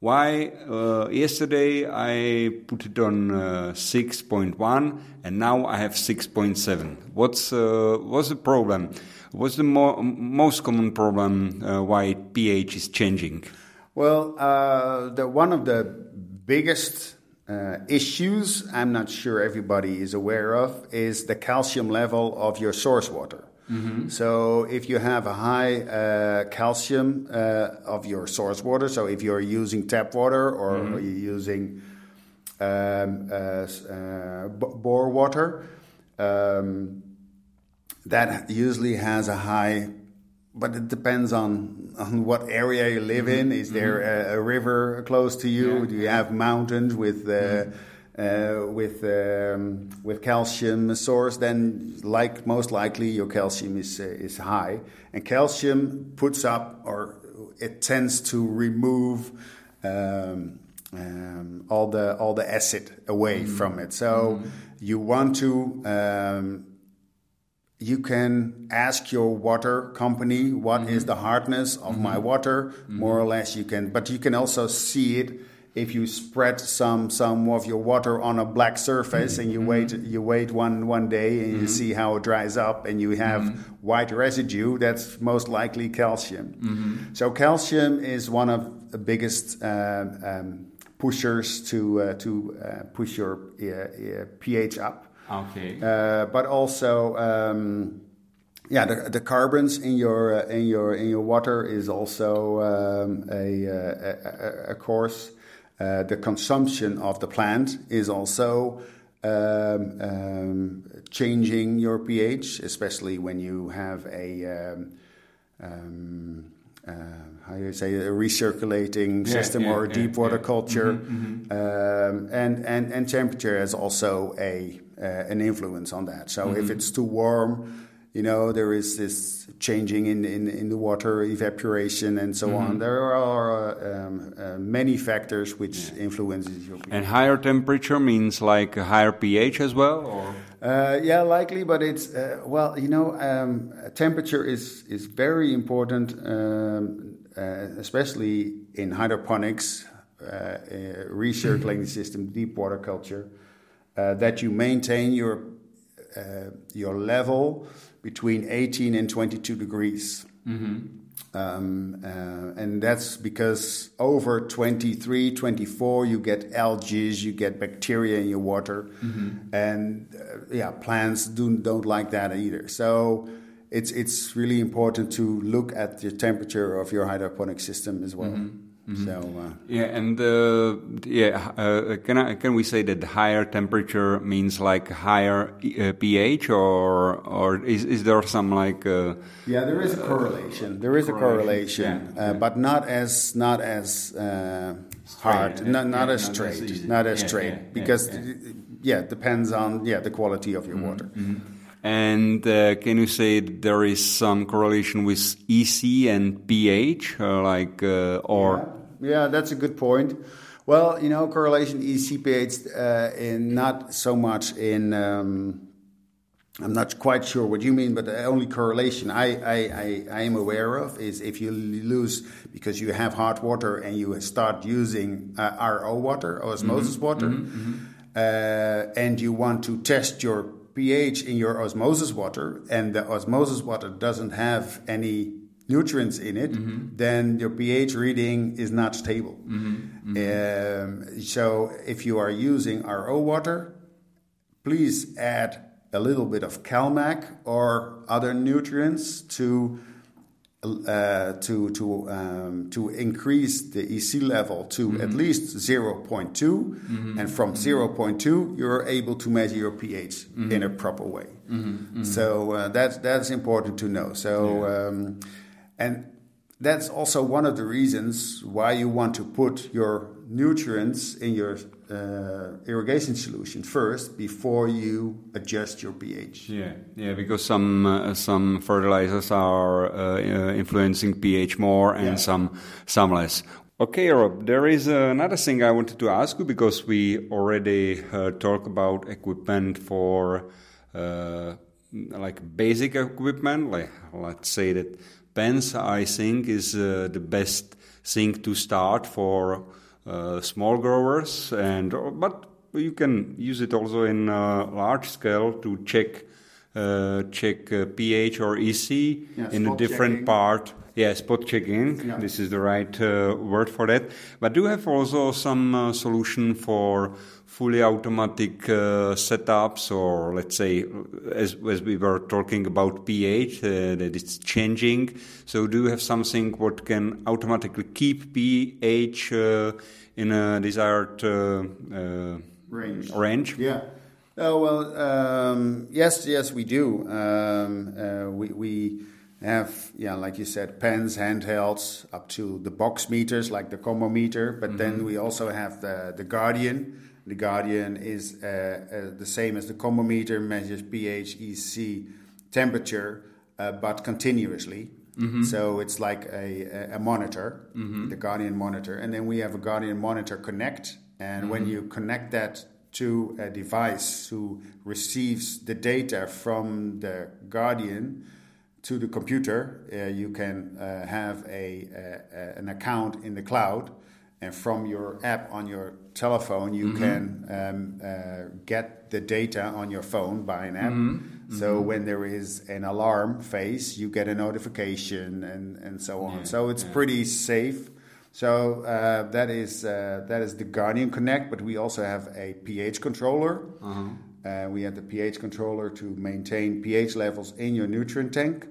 [SPEAKER 1] Why uh, yesterday I put it on uh, 6.1 and now I have 6.7. What's uh, what's the problem? What's the mo- most common problem uh, why pH is changing?
[SPEAKER 2] Well, uh, the one of the biggest uh, issues I'm not sure everybody is aware of is the calcium level of your source water. So if you have a high uh, calcium uh, of your source water, so if you're using tap water or you're using um, uh, uh, bore water, um, that usually has a high but it depends on, on what area you live in. Is there a, a river close to you?
[SPEAKER 1] Yeah.
[SPEAKER 2] Do you have mountains with uh, uh, with um, with calcium source? Then, like most likely, your calcium is uh, is high, and calcium puts up or it tends to remove. Um, um, all the all the acid away from it. So you want to um, you can ask your water company what is the hardness of my water more or less you can but you can also see it if you spread some some of your water on a black surface and you wait you wait one one day and you see how it dries up and you have white residue that's most likely calcium. So calcium is one of the biggest um, um, pushers to uh, to uh, push your uh, uh, pH up.
[SPEAKER 1] Okay.
[SPEAKER 2] uh, but also um, yeah the, the carbons in your uh, in your in your water is also um, a, a, a, a course Uh, the consumption of the plant is also um, um, changing your pH, especially when you have a um, um uh, how you say a recirculating yeah, system yeah, or a yeah, deep water culture, mm-hmm, mm-hmm. Um, and and and temperature has also a uh, an influence on that. So mm-hmm. if it's too warm, you know there is this changing in in, in the water evaporation and so on. Mm-hmm. There are um, uh, many factors which influences your.
[SPEAKER 1] And higher temperature means like a higher pH as well, or.
[SPEAKER 2] Uh, yeah, likely, but it's uh, well, you know, um, temperature is is very important, um, uh, especially in hydroponics, uh, recirculating system, deep water culture, uh, that you maintain your uh, your level between 18 and 22 degrees. Mm-hmm. Um, uh, and that's because over 23, 24, you get algae, you get bacteria in your water, mm-hmm. and uh, yeah, plants do, don't like that either. So it's it's really important to look at the temperature of your hydroponic system as well. Mm-hmm. Mm-hmm. So uh,
[SPEAKER 1] yeah, and uh, yeah, uh, can I, can we say that higher temperature means like higher uh, pH, or or is is there some like
[SPEAKER 2] uh, yeah, there is a correlation. There is correlation. a correlation, yeah. Uh, but not as not as hard, not not yeah, as straight, not as, straight, because yeah, it depends on yeah the quality of your mm-hmm. water. Mm-hmm.
[SPEAKER 1] And uh, can you say there is some correlation with EC and pH, uh, like uh, or?
[SPEAKER 2] Yeah. yeah. that's a good point. Well, you know, correlation EC pH, uh, in not so much in. Um, I'm not quite sure what you mean, but the only correlation I, I, I, I, am aware of is if you lose because you have hot water and you start using uh, RO water, osmosis mm-hmm, water, mm-hmm, mm-hmm. Uh, and you want to test your pH in your osmosis water and the osmosis water doesn't have any nutrients in it, mm-hmm. then your pH reading is not stable. Mm-hmm. Mm-hmm. Um, so if you are using RO water, please add a little bit of CalMag or other nutrients to uh, to to um, to increase the EC level to mm-hmm. at least 0.2, mm-hmm. and from mm-hmm. 0.2 you're able to measure your pH mm-hmm. in a proper way. Mm-hmm. Mm-hmm. So uh, that's that's important to know. So yeah. um, and that's also one of the reasons why you want to put your nutrients in your uh, irrigation solution first before you adjust your pH.
[SPEAKER 1] Yeah, yeah, because some uh, some fertilizers are uh, uh influencing pH more and yeah. some some less. Okay, Rob, there is another thing I wanted to ask you because we already uh, talked about equipment for uh, like basic equipment, like let's say that pens, I think, is the best thing to start for small growers, and but you can use it also in uh, large scale to check uh, check uh, pH or EC yeah, in a different checking. part. Yeah, spot checking. Yeah. This is the right uh, word for that. But do you have also some uh, solution for fully automatic uh, setups, or let's say, as, as we were talking about pH, uh, that it's changing. So, do you have something what can automatically keep pH in a desired
[SPEAKER 2] range?
[SPEAKER 1] Range.
[SPEAKER 2] Yeah. Oh well, um, yes, yes, we do. Um, uh, we, we have, yeah, like you said, pens, handhelds, up to the box meters, like the combo meter. But mm-hmm. then we also have the the Guardian. The Guardian is uh, uh, the same as the combo meter, measures pH, EC, temperature, uh, but continuously. Mm-hmm. So it's like a, a monitor, mm-hmm. the Guardian monitor, and then we have a Guardian monitor Connect. And when mm-hmm. you connect that to a device who receives the data from the Guardian to the computer, uh, you can uh, have a, a, an account in the cloud, and from your app on your telephone, you mm-hmm. can um, uh, get the data on your phone by an app. Mm-hmm. So mm-hmm. when there is an alarm phase, you get a notification and, and so on. Yeah. So it's yeah. pretty safe so uh, that is uh, that is the Guardian Connect, but we also have a pH controller. Uh-huh. Uh, we have the pH controller to maintain pH levels in your nutrient tank.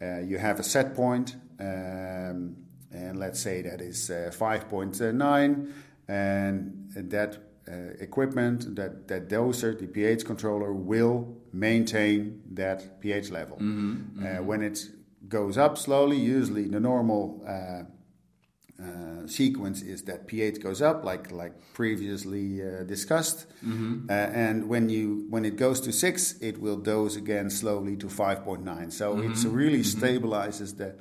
[SPEAKER 2] Uh, you have a set point, um, and let's say that is uh, 5.9, and that uh, equipment, that, that doser, the pH controller, will maintain that pH level.
[SPEAKER 1] Mm-hmm,
[SPEAKER 2] Uh, when it goes up slowly, usually the normal uh, uh, sequence is that pH goes up, like like previously uh, discussed,
[SPEAKER 1] Mm-hmm.
[SPEAKER 2] uh, and when you when it goes to six, it will dose again slowly to five point nine. So
[SPEAKER 1] Mm-hmm.
[SPEAKER 2] it really stabilizes the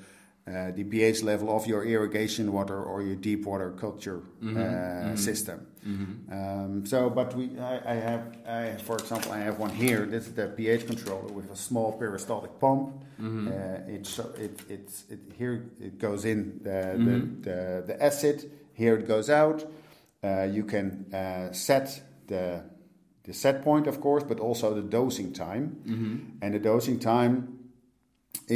[SPEAKER 2] uh, the pH level of your irrigation water or your deep water culture
[SPEAKER 1] Mm-hmm.
[SPEAKER 2] uh, system. Um, so, but we, I, I have, I, for example, I have one here. This is the pH controller with a small peristaltic pump.
[SPEAKER 1] Mm-hmm.
[SPEAKER 2] Uh, it's it, it's it, here it goes in the,
[SPEAKER 1] Mm-hmm.
[SPEAKER 2] the, the the acid. Here it goes out. Uh, you can uh, set the the set point, of course, but also the dosing time.
[SPEAKER 1] Mm-hmm.
[SPEAKER 2] And the dosing time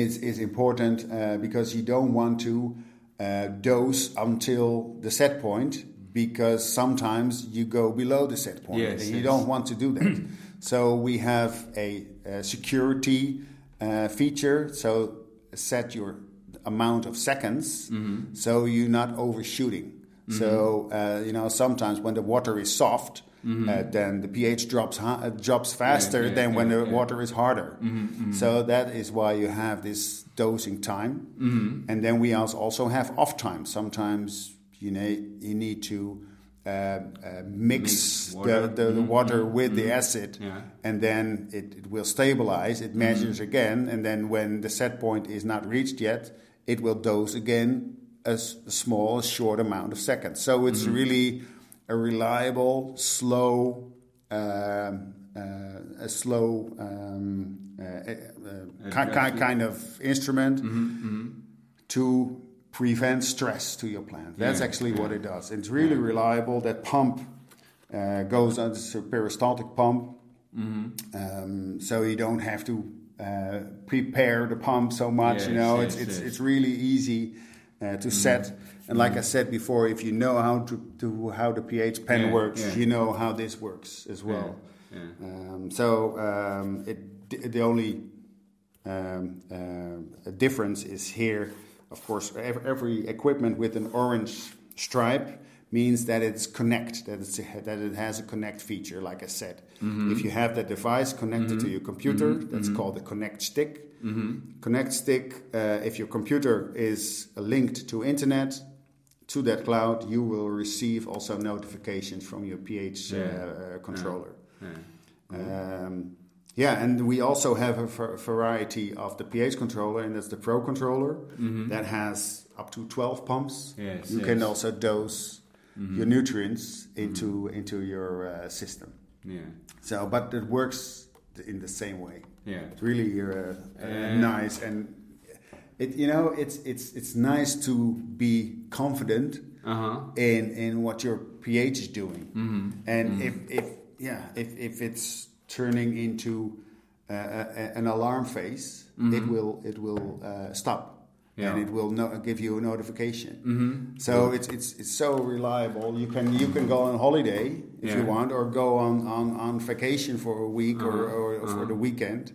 [SPEAKER 2] is is important uh, because you don't want to uh, dose until the set point because sometimes you go below the set point
[SPEAKER 1] Yes,
[SPEAKER 2] and you
[SPEAKER 1] yes.
[SPEAKER 2] don't want to do that. *clears throat* so we have a, a security uh, feature. So set your amount of seconds
[SPEAKER 1] Mm-hmm.
[SPEAKER 2] so you're not overshooting. So uh, you know sometimes when the water is soft. Uh, then the pH drops ha- uh, drops faster
[SPEAKER 1] Mm-hmm. yeah,
[SPEAKER 2] than when
[SPEAKER 1] yeah,
[SPEAKER 2] the
[SPEAKER 1] yeah. Mm-hmm,
[SPEAKER 2] water is harder. So that is why you have this dosing time,
[SPEAKER 1] Mm-hmm.
[SPEAKER 2] and then we also have off time. Sometimes you know you need to uh, uh, mix,
[SPEAKER 1] Mix
[SPEAKER 2] the,
[SPEAKER 1] water.
[SPEAKER 2] the, the water with the acid,
[SPEAKER 1] Mm-hmm. Yeah.
[SPEAKER 2] and then it, it will stabilize. It measures again, and then when the set point is not reached yet, it will dose again a, s- a small, short amount of seconds. So it's really a reliable, slow, um, uh, a slow um, uh, uh, uh, ki- ki- kind of instrument to prevent stress to your plant. That's
[SPEAKER 1] Yeah,
[SPEAKER 2] actually what it does. It's really reliable. That pump uh, goes on it's a peristaltic pump, um, so you don't have to uh, prepare the pump so much. you know,
[SPEAKER 1] yes,
[SPEAKER 2] it's it's
[SPEAKER 1] yes.
[SPEAKER 2] it's really easy uh, to set. And like I said before, if you know how to, to how the pH pen
[SPEAKER 1] Yeah,
[SPEAKER 2] works,
[SPEAKER 1] yeah.
[SPEAKER 2] you know how this works as well.
[SPEAKER 1] Yeah,
[SPEAKER 2] Um, so um, it, the only um, uh, difference is here, of course, ev- every equipment with an orange stripe means that it's connect, that, it's that it has a connect feature, like I said. If you have that device connected to your computer, that's called the connect stick. Connect stick, uh, if your computer is linked to internet, to that cloud, you will receive also notifications from your pH uh,
[SPEAKER 1] Yeah.
[SPEAKER 2] uh, controller.
[SPEAKER 1] Yeah.
[SPEAKER 2] Um, yeah, and we also have a variety of the pH controller, and that's the Pro controller that has up to 12 pumps.
[SPEAKER 1] Mm-hmm. Yes,
[SPEAKER 2] you can
[SPEAKER 1] yes. Mm-hmm.
[SPEAKER 2] also dose your nutrients into into your uh, system.
[SPEAKER 1] Yeah.
[SPEAKER 2] So, but it works in the same way.
[SPEAKER 1] Yeah.
[SPEAKER 2] It's really uh, uh,
[SPEAKER 1] And-
[SPEAKER 2] nice, and it you know it's it's it's nice to be confident
[SPEAKER 1] Uh huh.
[SPEAKER 2] in in what your pH is doing,
[SPEAKER 1] Mm-hmm.
[SPEAKER 2] and if if yeah if if it's turning into uh, a, an alarm phase, it will it will uh, stop.
[SPEAKER 1] Yeah.
[SPEAKER 2] And it will no- give you a notification. Mm-hmm. So it's it's it's so reliable. You can you can go on holiday if you want, or go on, on, on vacation for a week or,
[SPEAKER 1] Uh-huh.
[SPEAKER 2] or for the weekend,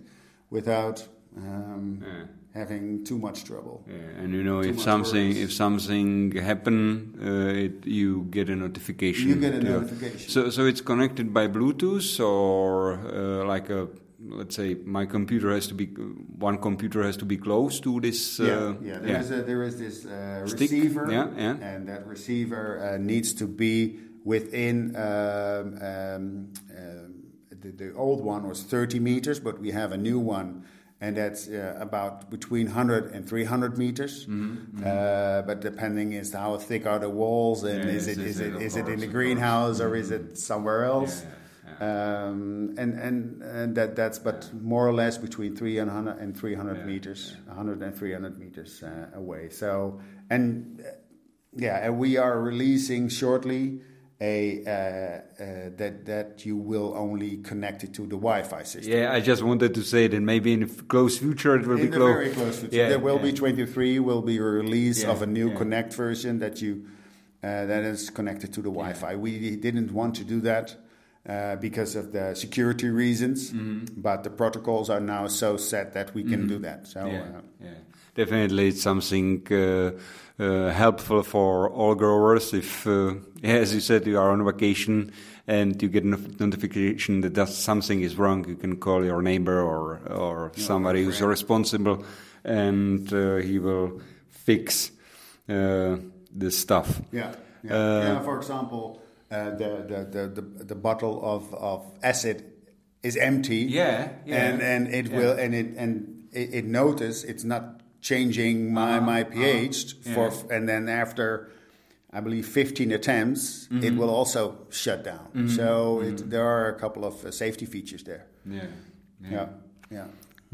[SPEAKER 2] without um,
[SPEAKER 1] Yeah.
[SPEAKER 2] Having too much trouble.
[SPEAKER 1] Yeah, and you know if something
[SPEAKER 2] worries.
[SPEAKER 1] if something happen, uh, it, you get a notification.
[SPEAKER 2] You get a notification.
[SPEAKER 1] So so it's connected by Bluetooth or uh, like a let's say my computer has to be one computer has to be close to this. Uh,
[SPEAKER 2] yeah, yeah. There is a, there is this uh, receiver,
[SPEAKER 1] yeah, yeah.
[SPEAKER 2] and that receiver uh, needs to be within. Um, um, um, the, the old one was 30 meters, but we have a new one, and that's uh, about between 100 and 300 meters.
[SPEAKER 1] Mm-hmm,
[SPEAKER 2] Uh, but depending is how thick are the walls, and
[SPEAKER 1] Yeah,
[SPEAKER 2] is
[SPEAKER 1] yes,
[SPEAKER 2] it is it
[SPEAKER 1] of
[SPEAKER 2] it in the greenhouse or is it somewhere else?
[SPEAKER 1] Yeah,
[SPEAKER 2] Um, and and, and that, that's but more or less between 300 and 300
[SPEAKER 1] Yeah,
[SPEAKER 2] meters, 100 and 300 meters uh, away. So, and uh, yeah, and we are releasing shortly a uh, uh, that that you will only connect it to the Wi-Fi system.
[SPEAKER 1] Yeah, I just wanted to say that maybe in the close future it will
[SPEAKER 2] In
[SPEAKER 1] be close.
[SPEAKER 2] very close future,
[SPEAKER 1] Yeah,
[SPEAKER 2] there will be 23 will be a release of a new. Connect version that you uh, that is connected to the Wi-Fi. We didn't want to do that uh, because of the security reasons.
[SPEAKER 1] Mm-hmm.
[SPEAKER 2] But the protocols are now so set that we can do that. So
[SPEAKER 1] yeah,
[SPEAKER 2] uh,
[SPEAKER 1] yeah. Definitely, it's something uh, uh, helpful for all growers. If, uh, *laughs* as you said, you are on vacation and you get a notification that something is wrong, you can call your neighbor or or somebody who's responsible, and uh, he will fix uh, this stuff.
[SPEAKER 2] Yeah. Yeah.
[SPEAKER 1] Uh,
[SPEAKER 2] yeah for example, uh, the, the, the, the, the bottle of, of acid is empty.
[SPEAKER 1] Yeah, yeah.
[SPEAKER 2] And, and it will, and it, and it, it notice it's not changing my, my pH for,
[SPEAKER 1] Uh-huh. Yeah.
[SPEAKER 2] and then after, I believe 15 attempts,
[SPEAKER 1] Mm-hmm.
[SPEAKER 2] it will also shut down. So it, there are a couple of uh, safety features there.
[SPEAKER 1] Yeah.
[SPEAKER 2] Yeah. Yeah.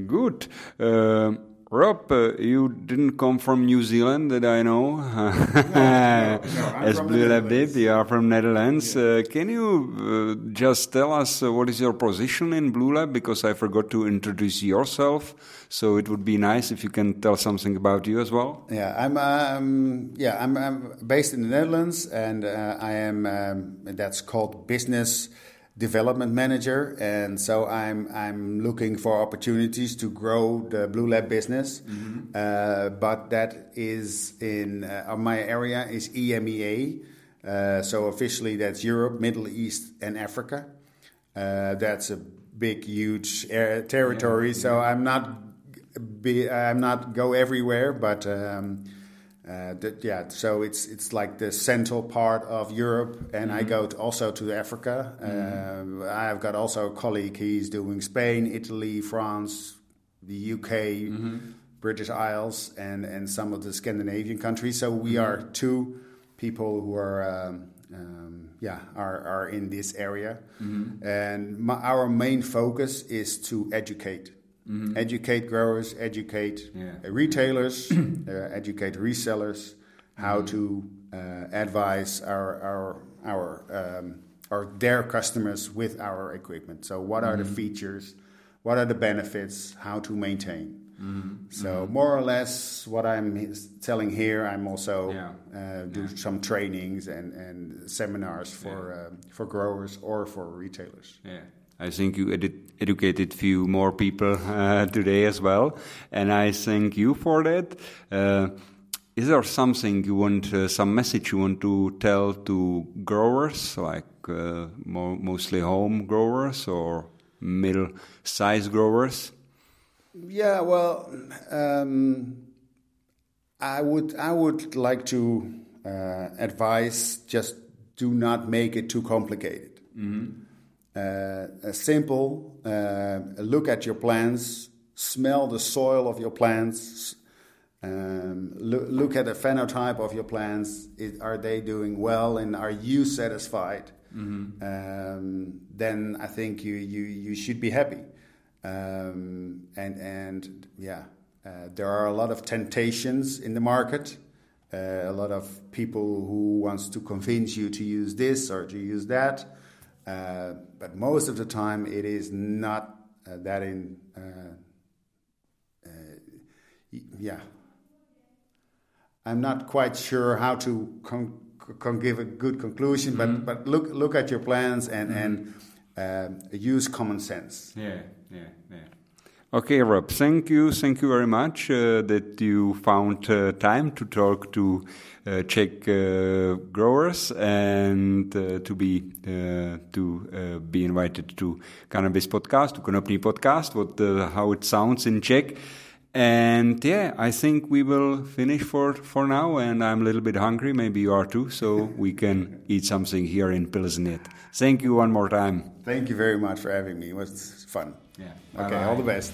[SPEAKER 1] Good. Uh, Rob, uh, you didn't come from New Zealand, that I know. *laughs*
[SPEAKER 2] I'm
[SPEAKER 1] As Bluelab did, you are from Netherlands. Uh, can you uh, just tell us uh, what is your position in Bluelab? Because I forgot to introduce yourself, so it would be nice if you can tell something about you as well.
[SPEAKER 2] Yeah, I'm. Um, yeah, I'm, I'm based in the Netherlands, and uh, I am. Um, that's called business development manager, and so I'm. I'm looking for opportunities to grow the Bluelab business, uh, but that is in uh, my area is EMEA. Uh, so officially, that's Europe, Middle East, and Africa. Uh, that's a big, huge uh, territory. So I'm not be I'm not go everywhere, but um, uh, th- yeah. So it's it's like the central part of Europe, and I go to, also to Africa. Uh, I've got also a colleague. He's doing Spain, Italy, France, the UK, British Isles, and and some of the Scandinavian countries. So we are two people who are. Um, um, yeah, are, are in this area, and my, our main focus is to educate educate growers, educate
[SPEAKER 1] Yeah.
[SPEAKER 2] uh, retailers, *clears throat* uh, educate resellers, how to uh, advise our our our um, or their customers with our equipment. So, what are the features? What are the benefits? How to maintain? So, more or less, what I'm telling here, I'm also
[SPEAKER 1] Yeah.
[SPEAKER 2] uh, do some trainings and, and seminars for uh, for growers or for retailers.
[SPEAKER 1] Yeah. I think you edu- educated few more people *laughs* uh, today as well, and I thank you for that. Uh, is there something you want, uh, some message you want to tell to growers, like uh, mo- mostly home growers or middle-sized growers?
[SPEAKER 2] Yeah, well, um, I would I would like to uh, advise just do not make it too complicated. Uh, a simple uh, look at your plants, smell the soil of your plants, um, look, look at the phenotype of your plants. Is, are they doing well, and are you satisfied? Um, then I think you you you should be happy. Um, and and yeah, uh, there are a lot of temptations in the market. Uh, a lot of people who wants to convince you to use this or to use that. Uh, but most of the time, it is not uh, that in. Uh, uh, yeah, I'm not quite sure how to con- con- give a good conclusion, but but look look at your plans and and um use common sense.
[SPEAKER 1] Yeah, yeah, yeah. Okay, Rob, thank you, thank you very much uh, that you found uh, time to talk to uh, Czech uh, growers and uh, to be uh, to uh, be invited to Cannabis Podcast, to Konopný Podcast, what uh, how it sounds in Czech. And yeah, I think we will finish for for now. And I'm a little bit hungry. Maybe you are too. So *laughs* we can eat something here in Pilsnet. Thank you one more time.
[SPEAKER 2] Thank you very much for having me. It was fun.
[SPEAKER 1] Yeah.
[SPEAKER 2] Okay,
[SPEAKER 1] Bye-bye.
[SPEAKER 2] all the best.